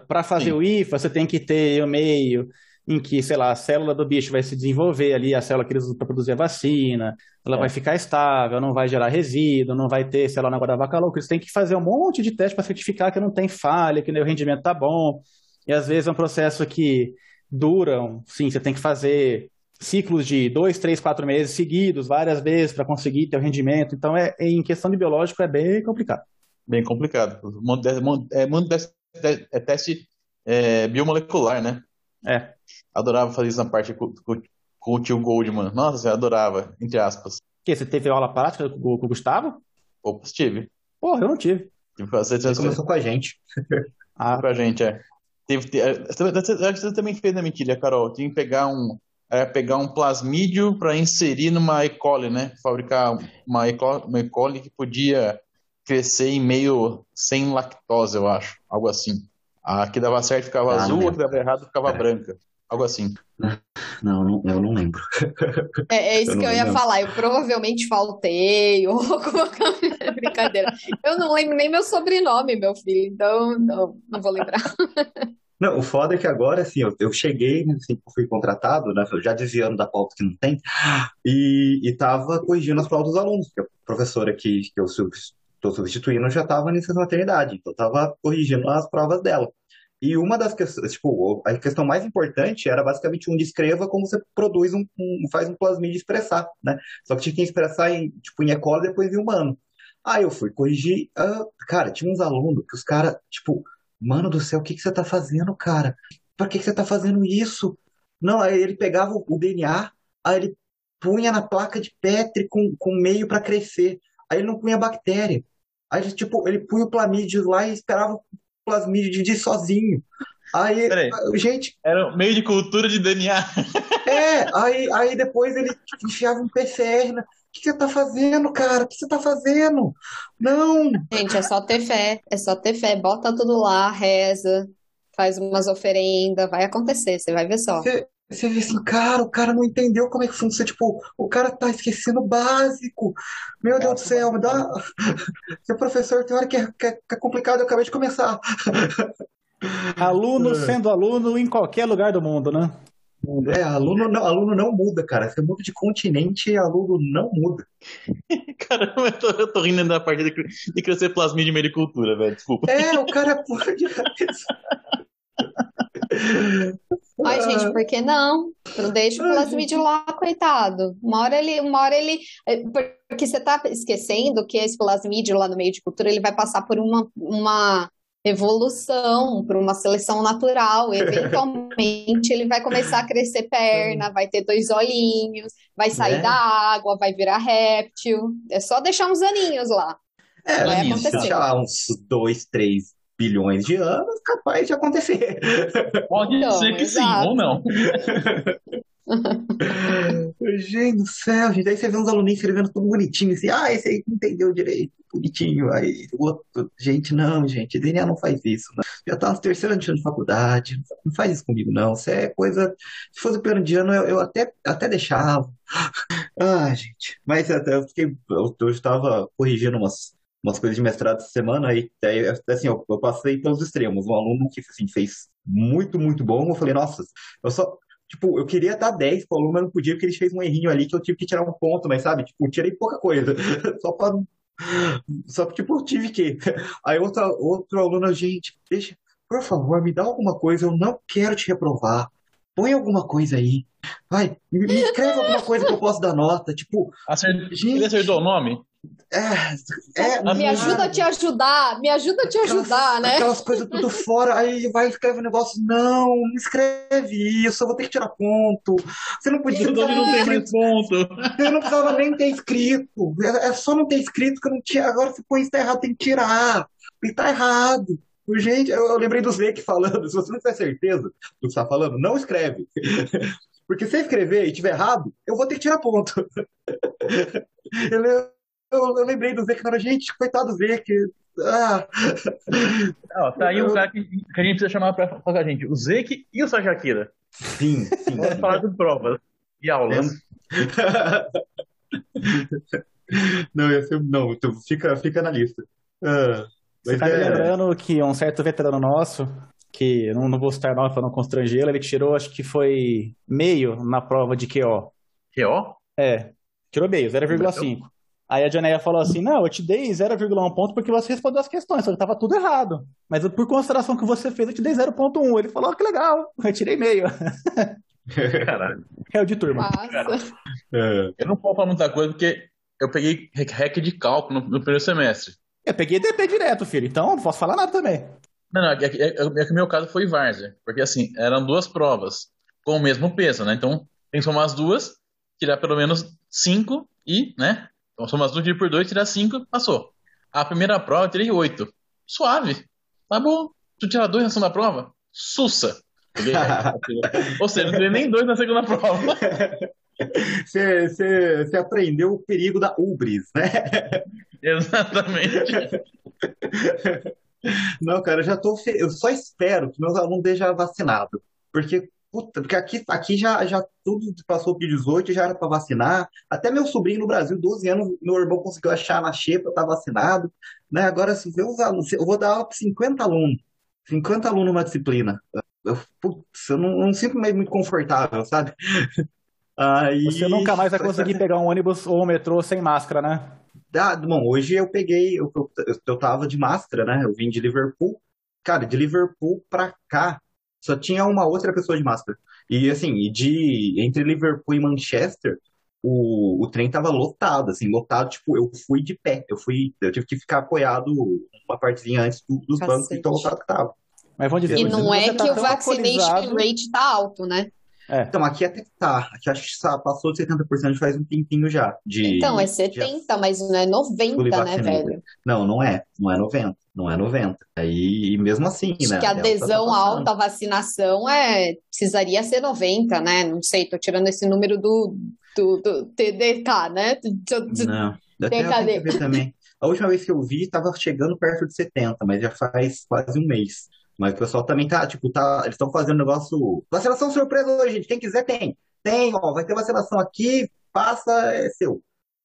S1: Para fazer Sim. o IFA, você tem que ter o meio, em que, sei lá, a célula do bicho vai se desenvolver ali, a célula que eles usam para produzir a vacina, ela é. vai ficar estável, não vai gerar resíduo, não vai ter, sei lá, negócio da vaca louca. Eles têm que fazer um monte de teste para certificar que não tem falha, que o rendimento está bom. E às vezes é um processo que dura, sim, você tem que fazer ciclos de dois, três, quatro meses seguidos, várias vezes, para conseguir ter o rendimento. Então, é, em questão de biológico, é bem complicado.
S4: Bem complicado. É, é, é teste é, biomolecular, né?
S1: É.
S4: Adorava fazer isso na parte com, com, com o tio Goldman. Nossa, eu adorava, entre aspas.
S1: Que, você teve aula prática com, com o Gustavo?
S4: Opa, tive.
S1: Porra, eu não tive.
S3: Você, você começou com a gente.
S4: ah, com a gente, é. Teve, você também fez, né, mentira, Carol? Tinha que pegar um, é, pegar um plasmídio para inserir numa E. coli, né? Fabricar uma E. coli, uma e. coli que podia crescer em meio sem lactose, eu acho. Algo assim. A que dava certo ficava ah, azul, a que dava errado ficava é. branca. Algo assim.
S3: Não, eu não lembro.
S2: É, é isso eu que eu ia falar. Eu provavelmente faltei ou alguma. Brincadeira. Eu não lembro nem meu sobrenome, meu filho. Então, não, não vou lembrar.
S3: Não, o foda é que agora, assim, eu, eu cheguei, assim, fui contratado, né, já desviando da pauta que não tem, e, e tava corrigindo as provas dos alunos, porque a professora que, que eu estou substituindo já estava nessa maternidade, então estava corrigindo as provas dela. E uma das questões, tipo, a questão mais importante era basicamente um descreva como você produz um, um faz um plasmídio expressar, né? Só que tinha que expressar em, tipo, em E. depois em humano. Aí eu fui corrigir, uh, cara, tinha uns alunos que os caras, tipo, mano do céu, o que que você tá fazendo, cara? Pra que que você tá fazendo isso? Não, aí ele pegava o DNA, aí ele punha na placa de Petri com, com meio para crescer. Aí ele não punha bactéria. Aí, tipo, ele punha o plamídio lá e esperava o plasmídio de sozinho. Aí,
S4: Peraí.
S3: gente.
S4: Era um meio de cultura de DNA.
S3: É, aí, aí depois ele enfiava um PCR. Na... O que você tá fazendo, cara? O que você tá fazendo? Não!
S2: Gente, é só ter fé, é só ter fé. Bota tudo lá, reza, faz umas oferendas, vai acontecer, você vai ver só.
S3: Você, você vê assim, cara, o cara não entendeu como é que funciona. Tipo, o cara tá esquecendo o básico. Meu Deus do céu, me dá. Seu professor tem hora que é, que é, que é complicado, eu acabei de começar.
S1: Aluno sendo aluno em qualquer lugar do mundo, né?
S3: É, aluno não, aluno não muda, cara. Você muda de continente, aluno não muda.
S4: Caramba, eu tô, eu tô rindo da parte de, de crescer plasmídia de medicultura, velho. Desculpa.
S3: É, o cara é pura de
S2: Ai, gente, por que não? Não deixa o plasmídio lá, coitado. Uma hora ele, uma hora ele, é, porque você tá esquecendo que esse plasmídio lá no meio de cultura, ele vai passar por uma, uma evolução, por uma seleção natural. Eventualmente ele vai começar a crescer perna, vai ter dois olhinhos, vai sair
S3: É.
S2: da água, vai virar réptil. É só deixar uns aninhos lá.
S3: É,
S2: Vai
S3: se
S2: acontecer.
S3: deixar uns 2, 3 bilhões de anos, capaz de acontecer.
S4: Pode
S2: Então,
S4: ser que sim,
S2: exato.
S4: ou não.
S3: Gente do céu, gente. Aí você vê uns aluninhos escrevendo tudo bonitinho, assim, ah, esse aí não entendeu direito, bonitinho. Aí o outro, gente, não, gente, DNA não faz isso. Não. Já tá no terceiro ano de faculdade, não faz isso comigo, não. Isso é coisa. Se fosse o primeiro de ano, eu, eu até, até deixava. Ah, gente. Mas até eu fiquei. Eu, eu estava corrigindo umas, umas coisas de mestrado essa semana, aí, aí assim, eu, eu passei pelos extremos. Um aluno que assim, fez muito, muito bom, eu falei, nossa, eu só. Tipo, eu queria dar 10 pro aluno, mas não podia, porque ele fez um errinho ali que eu tive que tirar um ponto, mas sabe? Tipo, tirei pouca coisa. Só pra. Só que, tipo, eu tive que. Aí outra, outro aluno, gente, deixa, por favor, me dá alguma coisa, eu não quero te reprovar. Põe alguma coisa aí. Vai, me, me escreve alguma coisa que eu possa dar nota. Tipo,
S4: Acert...
S3: Gente.
S4: Ele acertou o nome?
S3: É. é
S2: Me ajuda a te ajudar, me ajuda a te
S3: aquelas,
S2: ajudar, né?
S3: aquelas coisas tudo fora, aí vai e escreve um negócio, não, não escreve isso, eu vou ter que tirar ponto. Você não podia
S4: não tem mais ponto.
S3: Eu não precisava nem ter escrito. É é só não ter escrito que eu não tinha. Agora se põe isso tá errado, tem que tirar. E tá errado. Gente, eu, eu lembrei do Zeke falando, se você não tiver certeza do que você tá falando, não escreve. Porque se eu escrever e tiver errado, eu vou ter que tirar ponto. Eu, eu, eu lembrei do Zeke na hora, gente, coitado do Zeke. Ah,
S4: tá aí um cara que, que a gente precisa chamar pra falar com a gente. O Zeke e o Sajakira.
S3: sim, sim.
S4: Vamos falar de provas e aulas.
S3: Não, ia ser, não, então fica, fica na lista. Ah,
S1: Você
S3: mas
S1: tá me
S3: é-
S1: lembrando que um certo veterano nosso, que eu não, não vou citar nome para não constrangê-lo, ele tirou, acho que foi meio na prova de QO.
S4: Que ó,
S1: É, tirou meio, 0,5. Aí a Janeia falou assim: Não, eu te dei 0,1 ponto porque você respondeu as questões, só que tava tudo errado. Mas por consideração que você fez, eu te dei 0,1. Ele falou: "Ah, Que legal, eu tirei meio.
S4: caralho.
S1: É o de turma.
S3: É.
S4: Eu não posso falar muita coisa porque eu peguei REC de cálculo no, no primeiro semestre.
S1: Eu peguei DP direto, filho, então não posso falar nada também.
S4: Não, não, é, que- é, é que o meu caso foi Várzea, porque assim, eram duas provas com o mesmo peso, né? Então, tem que somar as duas, tirar pelo menos cinco e, né? Então, duas, dividir por dois, tirar cinco, passou. A primeira prova eu tirei oito. Suave. Tá bom. Tu tirar dois na segunda prova? Sussa. Ou seja, não tirei nem dois na segunda prova.
S3: Você, você, você aprendeu o perigo da ubris, né?
S4: Exatamente.
S3: Não, cara, eu já tô. fe- Eu só espero que meus alunos estejam vacinados. Porque, puta, porque aqui, aqui já, já tudo passou de 18, já era para vacinar. Até meu sobrinho no Brasil, 12 anos, meu irmão conseguiu achar na xepa, tá vacinado. Né? Agora, se ver os alunos, eu vou dar aula para 50 alunos. 50 alunos numa disciplina. Eu, putz, eu não, não sinto mais muito confortável, sabe? Aí,
S1: Você nunca mais vai conseguir pegar um ônibus ou um metrô sem máscara, né?
S3: Ah, bom, hoje eu peguei, eu, eu, eu tava de máscara, né? Eu vim de Liverpool, cara, de Liverpool pra cá, só tinha uma outra pessoa de máscara. E assim, de entre Liverpool e Manchester, o, o trem tava lotado, assim, lotado, tipo, eu fui de pé, eu fui, eu tive que ficar apoiado uma partezinha antes do, dos bancos, então lotado que tava.
S2: Mas vamos dizer, e não é que tá o vaccination rate tá alto, né?
S3: É. Então, aqui até que tá. Aqui acho que passou de 70% faz um tempinho já. De,
S2: então, é 70, de... mas não é 90, né, velho?
S3: Não, não é. Não é 90. Não é 90. Aí, mesmo assim,
S2: acho
S3: né?
S2: que a adesão tá alta à vacinação é, precisaria ser 90, né? Não sei, tô tirando esse número do, do, do TDK, né?
S3: Do, não, até ver também. A última vez que eu vi, tava chegando perto de 70, mas já faz quase um mês. Mas o pessoal também tá, tipo, tá, eles estão fazendo negócio. Vacinação surpresa hoje, gente. Quem quiser tem. Tem, ó, vai ter vacinação aqui, passa, é seu.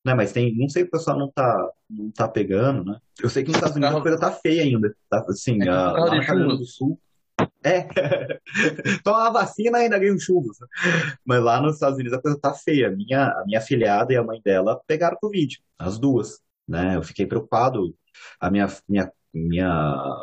S3: Né, mas tem, não sei, o pessoal não tá, não tá pegando, né? Eu sei que nos Estados Unidos a coisa tá feia ainda. Tá, assim, é a, lá no do Sul. É. Toma a vacina e ainda ganha um churros. Mas lá nos Estados Unidos a coisa tá feia. Minha, a minha filhada e a mãe dela pegaram Covid, as duas. Né? Eu fiquei preocupado. A minha, minha minha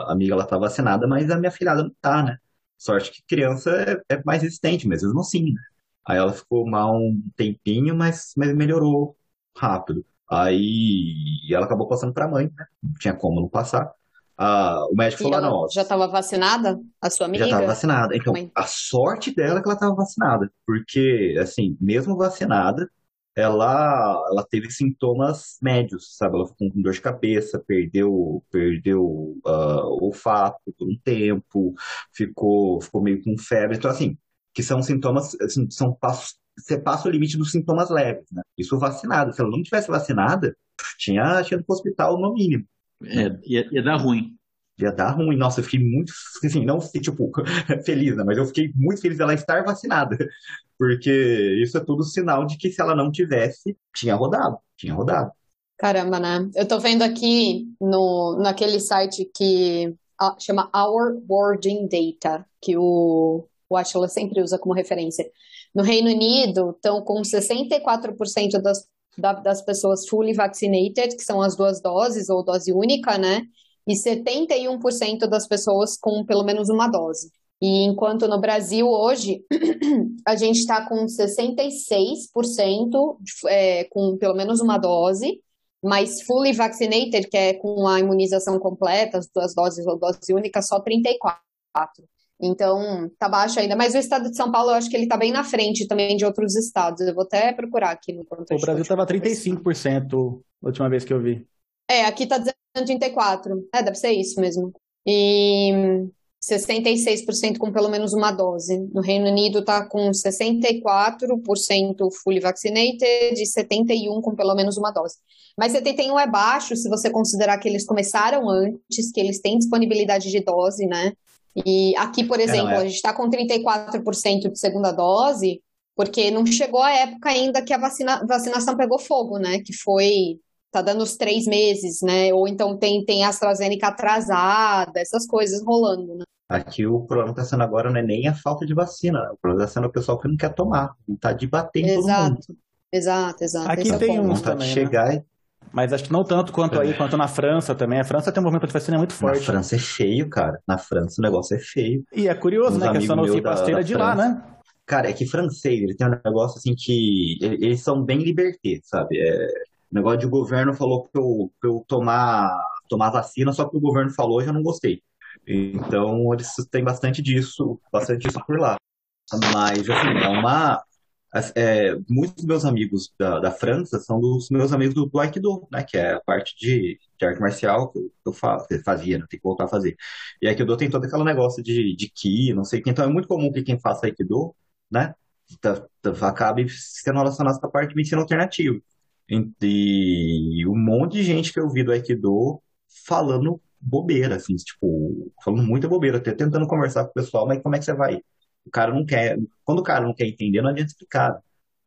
S3: amiga ela tá vacinada, mas a minha filhada não tá, né? Sorte que criança é, é mais resistente, mas mesmo assim, né? Aí ela ficou mal um tempinho, mas, mas melhorou rápido. Aí ela acabou passando pra mãe, né? Não tinha como não passar. Ah, o médico e falou, não.
S2: Já estava vacinada? A sua amiga?
S3: Já estava vacinada. Então, mãe. a sorte dela é que ela estava vacinada. Porque, assim, mesmo vacinada, ela, ela teve sintomas médios, sabe? Ela ficou com dor de cabeça, perdeu, perdeu uh, olfato por um tempo, ficou, ficou meio com febre. Então, assim, que são sintomas, assim, são passos, você passa o limite dos sintomas leves, né? Isso vacinada. Se ela não tivesse vacinada, tinha, tinha ido para o hospital no mínimo.
S4: É, ia, ia dar ruim
S3: ia dar ruim. Nossa, eu fiquei muito, assim, não fiquei, tipo, feliz, né? Mas eu fiquei muito feliz dela estar vacinada. Porque isso é tudo sinal de que se ela não tivesse, tinha rodado, tinha rodado.
S2: Caramba, né? Eu tô vendo aqui no, naquele site que chama Our Boarding Data, que o, o Atlas sempre usa como referência. No Reino Unido, estão com 64% das, das pessoas fully vaccinated, que são as duas doses, ou dose única, né? E 71% das pessoas com pelo menos uma dose. E enquanto no Brasil hoje a gente está com 66% é, com pelo menos uma dose, mas fully vaccinated, que é com a imunização completa, as duas doses ou dose única, só 34%. Então, tá baixo ainda. Mas o estado de São Paulo, eu acho que ele tá bem na frente também de outros estados. Eu vou até procurar aqui no
S1: O Brasil estava 35% a última vez que eu vi.
S2: É, aqui tá dizendo 34%. É, deve ser isso mesmo. E 66% com pelo menos uma dose. No Reino Unido está com 64% fully vaccinated e 71% com pelo menos uma dose. Mas 71 é baixo se você considerar que eles começaram antes, que eles têm disponibilidade de dose, né? E aqui, por exemplo, é, é. a gente está com 34% de segunda dose, porque não chegou a época ainda que a vacina, vacinação pegou fogo, né? Que foi tá dando os três meses, né? Ou então tem, tem AstraZeneca atrasada, essas coisas rolando, né?
S3: Aqui o problema está sendo agora não é nem a falta de vacina, o problema está sendo o pessoal que não quer tomar, não está debatendo
S2: exato,
S3: todo mundo.
S2: Exato, exato.
S1: Aqui
S2: Esse
S1: tem
S2: é
S1: uns também, né? chegar né? Mas acho que não tanto quanto aí, é. quanto na França também. A França tem um movimento de vacina muito forte.
S3: Na França é feio, cara. Na França o negócio é feio.
S1: E é curioso, Uns né? Que essa Sanofi Pasteur é de lá, né?
S3: Cara, é que francês, ele tem um negócio assim que. Eles são bem liberté, sabe? É, o negócio de o governo falou pra eu, pra eu tomar, tomar vacina, só que o governo falou e já não gostei. Então, eles têm bastante disso, bastante disso por lá. Mas, assim, é uma. É, muitos dos meus amigos da, da França são dos meus amigos do, do Aikido, né? Que é a parte de, de arte marcial que eu, eu fazia, né? Tem que voltar a fazer. E Aikido tem todo aquele negócio de, de Ki, não sei o que. Então, é muito comum que quem faça Aikido, né? Tá, tá, acabe sendo relacionado com a parte de medicina alternativa. E um monte de gente que eu vi do Aikido falando bobeira, assim, tipo, falando muita bobeira, até tentando conversar com o pessoal, mas como é que você vai? O cara não quer. Quando o cara não quer entender, não adianta explicar.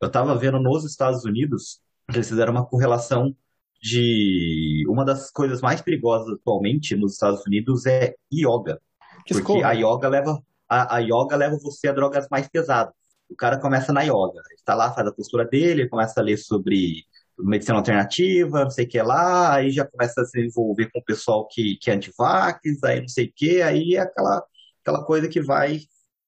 S3: Eu tava vendo nos Estados Unidos que eles fizeram uma correlação de uma das coisas mais perigosas atualmente nos Estados Unidos é yoga. Porque a yoga leva a, a yoga leva você a drogas mais pesadas. O cara começa na yoga, ele tá lá, faz a postura dele, começa a ler sobre medicina alternativa, não sei o que lá, aí já começa a se envolver com o pessoal que, que é antivax, aí não sei o que, aí é aquela, aquela coisa que vai,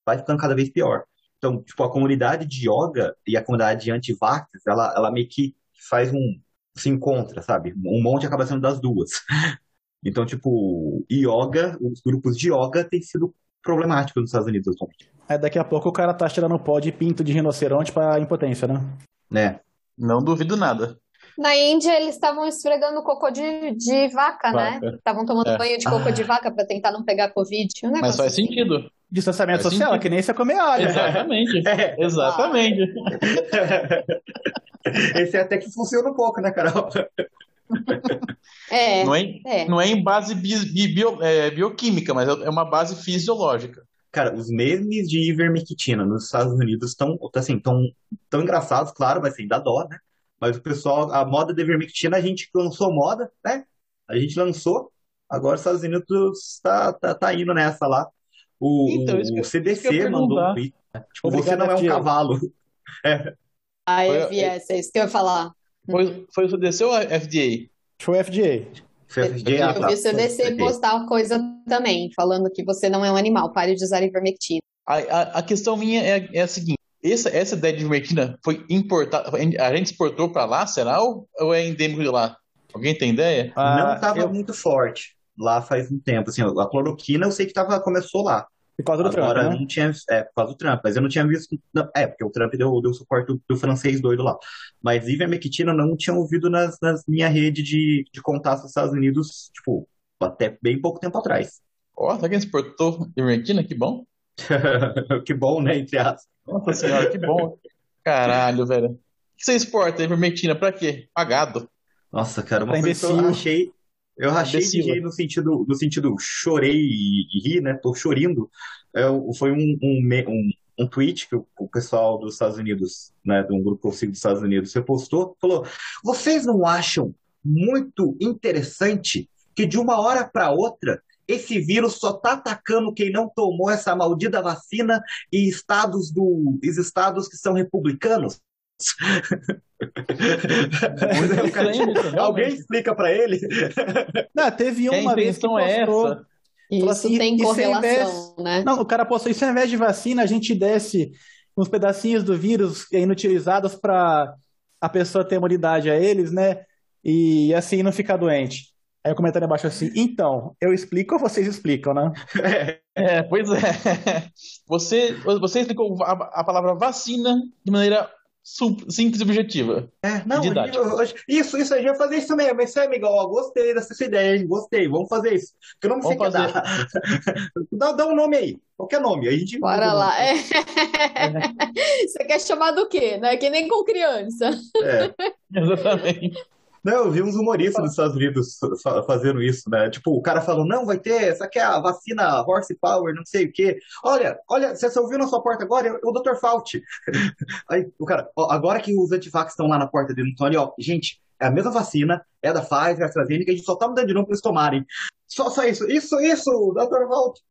S3: vai ficando cada vez pior. Então, tipo, a comunidade de yoga e a comunidade anti-vax, ela, ela meio que faz um, se encontra, sabe? Um monte acaba sendo das duas. Então, tipo, yoga, os grupos de yoga têm sido problemáticos nos Estados Unidos atualmente.
S1: É, daqui a pouco o cara tá tirando pó de pinto de rinoceronte pra impotência, né?
S3: Né?
S4: Não duvido nada.
S2: Na Índia, eles estavam esfregando cocô de, de vaca, né?
S4: Vaca.
S2: Estavam tomando
S4: É.
S2: banho de cocô
S3: Ah.
S2: de vaca pra tentar não pegar Covid. Um
S4: Mas faz
S2: assim.
S4: sentido.
S1: Distanciamento
S4: Faz
S1: social,
S4: sentido.
S1: é que nem você comer alho.
S4: Exatamente.
S3: É.
S4: Exatamente.
S3: Esse até que funciona um pouco, né, Carol?
S2: É,
S4: Não é,
S2: é.
S4: não é em base bi- bi- bio- é, bioquímica, mas é uma base fisiológica.
S3: Cara, os memes de ivermectina nos Estados Unidos estão, assim, tão, tão engraçados, claro, mas assim, dá dó, né? Mas o pessoal, a moda da ivermectina, a gente lançou moda, né? A gente lançou, agora os Estados Unidos tá, tá, tá indo nessa lá. O,
S4: Então,
S3: o CDC mandou um tweet. né? Tipo,
S1: Obrigado,
S3: você não é um
S1: FDA.
S3: cavalo.
S2: A
S4: Foi-
S2: FS, é isso que eu ia falar.
S4: Foi, foi o CDC ou a FDA?
S1: Show FDA.
S3: Foi FDA, ah,
S2: eu
S3: tá.
S2: vi o CDC postar coisa também, falando que você não é um animal, pare de usar ivermectina.
S4: A, a, a questão minha é, é a seguinte: essa, essa ideia de ivermectina foi importada, a gente exportou para lá, será? Ou, ou é endêmico de lá? Alguém tem ideia?
S3: Não
S1: Ah,
S3: estava
S1: eu-
S3: muito forte lá faz um tempo. Assim, a cloroquina eu sei que tava, começou lá.
S1: por causa do Trump,
S3: Agora eu
S1: né?
S3: não tinha. É, por causa do Trump, mas eu não tinha visto. não, é, porque o Trump deu, deu suporte do, do francês doido lá. Mas ivermectina eu não tinha ouvido nas, nas minha rede de, de contatos dos Estados Unidos, tipo, até bem pouco tempo atrás.
S4: Ó, será que a gente exportou ivermectina? Que bom.
S3: que bom, né? Entre aspas.
S4: Nossa senhora, que bom. Caralho, velho. O que você exporta ivermectina pra quê? Pagado.
S3: Nossa, cara, uma coisa que eu achei. Eu rachei de rir no sentido, no sentido chorei e, ri, né? Tô chorindo. É, foi um, um, um, um tweet que o, o pessoal dos Estados Unidos, né, de um grupo que eu sigo dos Estados Unidos, repostou, falou: Vocês não acham muito interessante que de uma hora para outra esse vírus só tá atacando quem não tomou essa maldita vacina e estados do, os estados que são republicanos?
S4: Realmente.
S3: Alguém explica pra ele?
S1: Não, teve uma vez que
S4: é
S1: postou.
S4: essa.
S2: Isso
S1: assim,
S2: tem
S1: e
S2: correlação, né?
S1: Não, o cara postou isso ao invés de vacina, a gente desse uns pedacinhos do vírus inutilizados para a pessoa ter imunidade a eles, né? E assim não ficar doente. Aí o comentário abaixo assim, então, eu explico ou vocês explicam, né?
S4: É, pois é. Você, você explicou a, a palavra vacina de maneira simples e objetiva.
S3: É, não, eu- eu- isso, isso, a gente vai fazer isso mesmo. Isso aí, amigão, ó, gostei dessa sua ideia, hein? Gostei, vamos fazer isso. Que nome você
S4: Vamos
S3: quer dar? dá, dá um nome aí, qualquer nome. A gente
S2: Bora lá. É.
S1: É.
S2: Você quer chamar do quê? Não é que nem com criança.
S3: É.
S4: Exatamente.
S3: Não, eu vi uns humoristas dos Estados Unidos fa- fazendo isso, né? Tipo, o cara falou, não, vai ter, essa aqui é a vacina horsepower, não sei o quê. Olha, olha, você ouviu na sua porta agora? É o Dr. Fauci. Aí, o cara, ó, agora que os antivax estão lá na porta dele, então ali, ó, gente, é a mesma vacina, é da Pfizer, AstraZeneca, a gente só tá mudando de nome pra eles tomarem. Só, só isso, isso, isso, Dr. Fauci.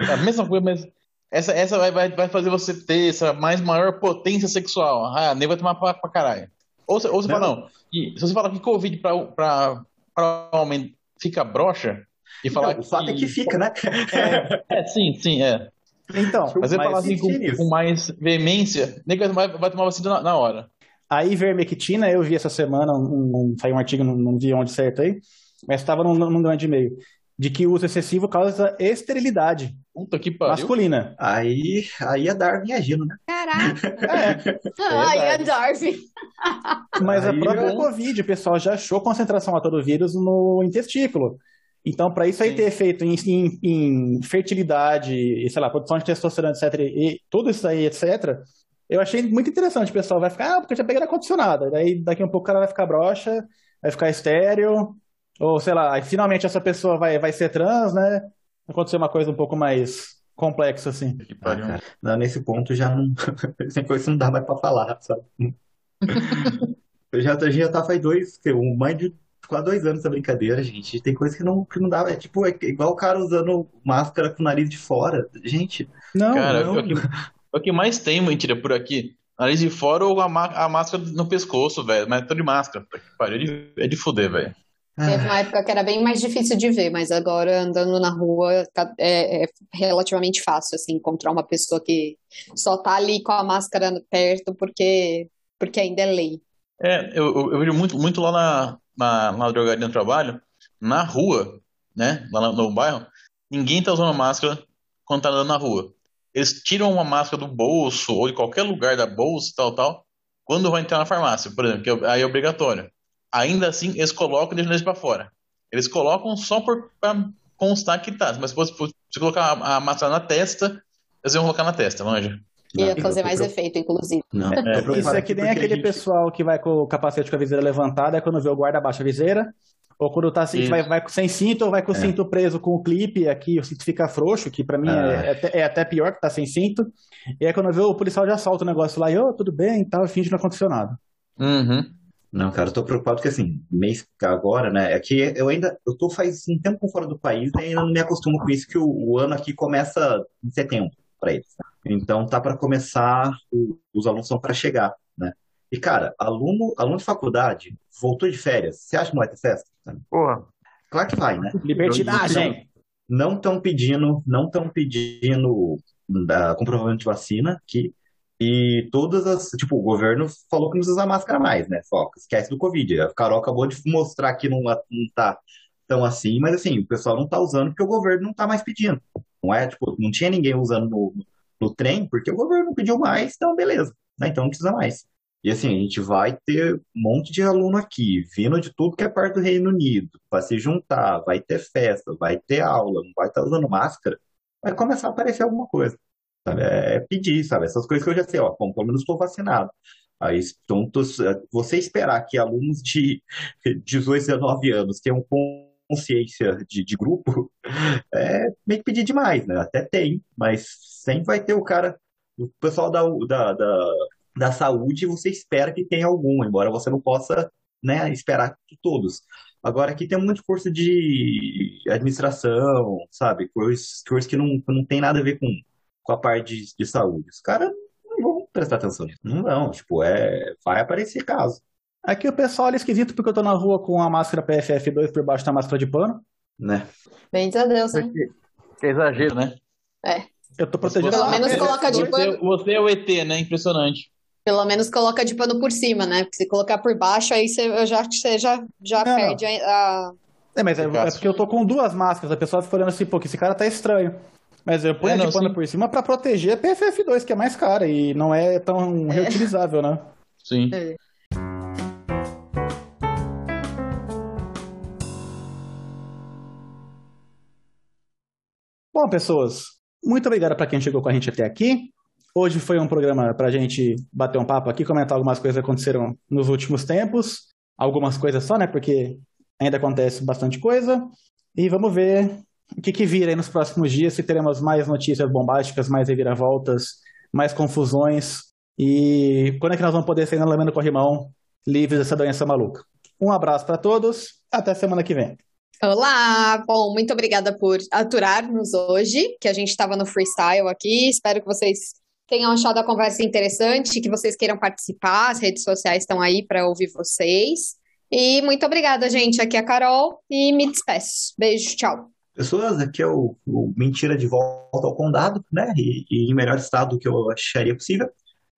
S4: É a mesma coisa, mas essa, essa vai, vai, vai fazer você ter essa mais maior potência sexual. Ah, nem vai tomar pra, pra caralho. Ou, você- ou você fala, não, que- se você falar que Covid pra homem fica broxa, e falar
S3: Não, o fato é que fica, né?
S4: É, sim, sim, é.
S1: Então,
S4: Mas eu falar assim com, com mais veemência, nem que vai, vai tomar vacina na, na hora.
S1: a ivermectina, eu vi essa semana, um, um- saiu um artigo, não, não vi onde certo aí, mas estava num, num grande e-mail, de que o uso excessivo causa esterilidade
S4: Puta que pariu.
S1: masculina.
S3: Aí, aí é Darwin agindo, né?
S2: Caraca. Ai, é
S4: verdade.
S2: Darwin.
S1: Mas a
S3: Aí,
S1: própria
S3: bom.
S1: Covid, o pessoal já achou concentração alta do vírus no intestículo. Então, para isso aí
S4: Sim.
S1: ter efeito em, em- em fertilidade, e, sei lá, produção de testosterona, etc., e tudo isso aí, etc., eu achei muito interessante. O pessoal vai ficar, ah, porque eu já peguei ar-condicionado. Daí daqui a um pouco o cara vai ficar broxa, vai ficar estéreo, ou sei lá, aí finalmente essa pessoa vai, vai ser trans, né? Vai acontecer uma coisa um pouco mais complexa, assim.
S4: Que
S3: Ah,
S4: pariu.
S3: cara, não, nesse ponto já não. Tem coisa que não dá mais pra falar, sabe? Eu já, a gente já tá faz dois, que um mais de quase dois anos da brincadeira, gente. Tem coisa que não, que não dá. É tipo, é igual o cara usando máscara com o nariz de fora. Gente,
S1: Não,
S4: Cara,
S3: não.
S4: é o que, é o que mais tem, mentira, por aqui. nariz de fora ou a, a máscara no pescoço, velho. Mas tô de máscara. Pariu, é de, é de fuder, velho.
S2: Teve uma época que era bem mais difícil de ver, mas agora andando na rua tá, é, é, relativamente fácil, assim, encontrar uma pessoa que só tá ali com a máscara perto porque, porque ainda é lei.
S4: É, eu, eu, vejo muito, muito lá na, na, na drogaria do trabalho, na rua, né, lá no, bairro, ninguém tá usando máscara quando tá andando na rua. Eles tiram uma máscara do bolso ou de qualquer lugar da bolsa, tal, tal, quando vai entrar na farmácia, por exemplo, que é, aí é obrigatório ainda assim eles colocam e deixam eles para fora. Eles colocam só por pra constar que tá. Mas se você, se colocar a, a massa na testa, eles vão colocar na testa, manja.
S2: Ia fazer mais efeito, inclusive.
S1: Não, é, isso é que nem aquele gente... pessoal que vai com o capacete com a viseira levantada, é quando vê o guarda abaixa a viseira, ou quando tá assim, vai, vai sem cinto, ou vai com o é. cinto preso com o clipe, aqui o cinto fica frouxo, que para mim é, é, até, é, até, pior que tá sem cinto. E aí quando vê o policial já solta o negócio lá e, ô, oh, tudo bem e tal, finge não aconteceu nada.
S4: Uhum.
S3: Não, cara, eu tô preocupado porque, assim, mês agora, né, é que eu ainda, eu tô faz um tempo fora do país e ainda não me acostumo com isso, que o, o ano aqui começa em setembro para eles. Então, tá para começar, o, os alunos são para chegar, né? E, cara, aluno, aluno de faculdade voltou de férias, você acha que não vai ter festa?
S4: Porra.
S3: Claro que vai, né?
S1: Libertinagem!
S3: Não estão pedindo, não estão pedindo da, comprovante de vacina, que e todas as. Tipo, o governo falou que não precisa usar máscara mais, né? Só esquece do Covid. A Carol acabou de mostrar que não, não tá tão assim, mas assim, o pessoal não tá usando porque o governo não tá mais pedindo. Não é? Tipo, não tinha ninguém usando no, no trem porque o governo não pediu mais, então beleza. Né? Então não precisa mais. E assim, a gente vai ter um monte de aluno aqui, vindo de tudo que é parte do Reino Unido, para se juntar, vai ter festa, vai ter aula, não vai estar tá usando máscara, vai começar a aparecer alguma coisa. Sabe? É, é pedir, sabe? Essas coisas que eu já sei, ó, bom, pelo menos estou vacinado. Aí, então, você esperar que alunos de 18, 19 anos tenham consciência de, de grupo, é meio que pedir demais, né? Até tem, mas sempre vai ter o cara, o pessoal da, da, da, da saúde, você espera que tenha algum, embora você não possa né, esperar que todos. Agora, aqui tem muito curso de administração, sabe? Coisas, coisas que não, não tem nada a ver com com a parte de, de saúde. Os caras não vão prestar atenção nisso. Não, não, tipo, é, vai aparecer caso.
S1: Aqui o pessoal é esquisito porque eu tô na rua com a máscara PFF2 por baixo da máscara de pano.
S3: Né?
S2: Bem a Deus, hein?
S4: É exagero, né?
S2: É.
S1: Eu tô protegendo
S2: Pelo menos coloca de pano.
S4: Você, é o ET, né? Impressionante.
S2: Pelo menos coloca de pano por cima, né? Porque se colocar por baixo, aí você já, você já, já não, perde a.
S1: É, mas é, é, porque eu tô com duas máscaras. A pessoa fica olhando assim, pô, que esse cara tá estranho. Mas eu ponho é, de pano por cima para proteger a PFF2, que é mais cara e não é tão é. reutilizável, né?
S4: Sim. É.
S1: Bom, pessoas, muito obrigado para quem chegou com a gente até aqui. Hoje foi um programa para a gente bater um papo aqui, comentar algumas coisas que aconteceram nos últimos tempos. Algumas coisas só, né? Porque ainda acontece bastante coisa. E vamos ver o que, que vira aí nos próximos dias, se teremos mais notícias bombásticas, mais reviravoltas, mais confusões, e quando é que nós vamos poder sair na lâmina do corrimão livres dessa doença maluca. Um abraço para todos, até semana que vem.
S2: Olá! Bom, muito obrigada por aturar-nos hoje, que a gente estava no freestyle aqui. Espero que vocês tenham achado a conversa interessante, que vocês queiram participar. As redes sociais estão aí para ouvir vocês. E muito obrigada, gente. Aqui é a Carol e me despeço. Beijo, tchau
S3: pessoas, aqui é o, o Mentira de Volta ao Condado, né? E, e, em melhor estado que eu acharia possível.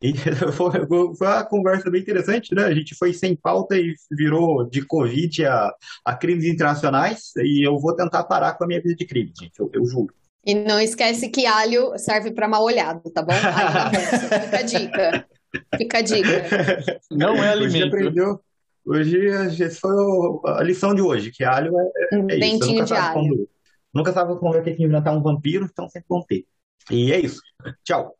S3: E foi, foi uma conversa bem interessante, né? A gente foi sem pauta e virou de Covid a, a crimes internacionais. E eu vou tentar parar com a minha vida de crime, gente, eu, eu juro.
S2: E não esquece que alho serve para mal olhado, tá bom? Fica a dica. Fica a dica.
S4: Não é alimento. Hoje
S3: aprendeu. Hoje, essa foi a lição de hoje, que alho é, é, é
S2: Dentinho de alho. Quando,
S3: Nunca sabe como vai ter que inventar um vampiro, então sempre vão ter. E é isso. Tchau.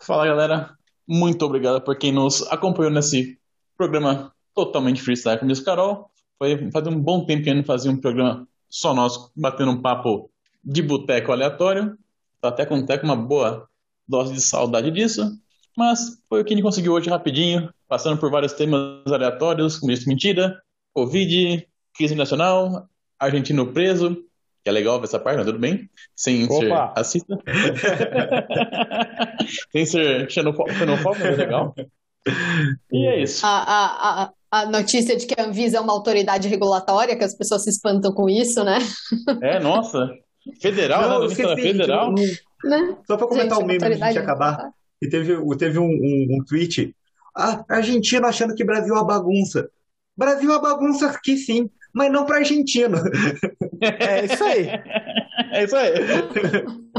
S4: Fala, galera. Muito obrigado por quem nos acompanhou nesse programa totalmente freestyle com o Carol. Foi faz um bom tempo que a gente fazia um programa só nosso, batendo um papo de boteco aleatório. Tá até com, até uma boa dose de saudade disso. Mas foi o que a gente conseguiu hoje rapidinho, passando por vários temas aleatórios, como isso mentira, Covid, crise nacional, argentino preso que é legal ver essa parte, mas tudo bem. Sem
S1: Opa.
S4: ser racista. Sem ser xenofóbico, mas é legal. E é isso.
S2: A, a, a, a notícia de que a Anvisa é uma autoridade regulatória, que as pessoas se espantam com isso, né?
S4: É, nossa. Federal,
S3: Não,
S4: né? Revista
S3: esqueci,
S4: Federal.
S3: não-
S2: né?
S3: Só pra comentar
S2: Gente,
S3: o meme antes de acabar. E teve, teve um, um, um tweet. Ah, argentino achando que Brasil é uma bagunça. Brasil é uma bagunça aqui sim, mas não pra argentino.
S1: É isso aí.
S4: É isso aí.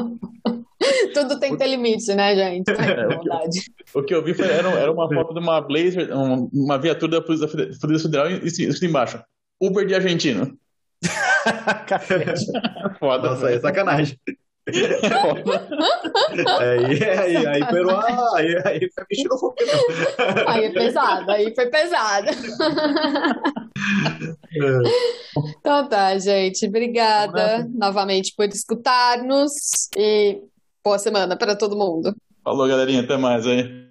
S2: Tudo tem que ter limite, né, gente?
S4: É. O que eu vi foi, era, era uma foto de uma Blazer, um- uma viatura da Polícia Fede- Polícia Federal e isso embaixo. Uber de argentino. Foda.
S3: Nossa, aí é sacanagem. Aí, aí, aí, pero, ah, aí, aí foi mesmo.
S2: Aí é pesado, aí foi pesado. Então tá, gente. Obrigada novamente por escutar-nos e boa semana para todo mundo.
S4: Falou, galerinha. Até mais aí.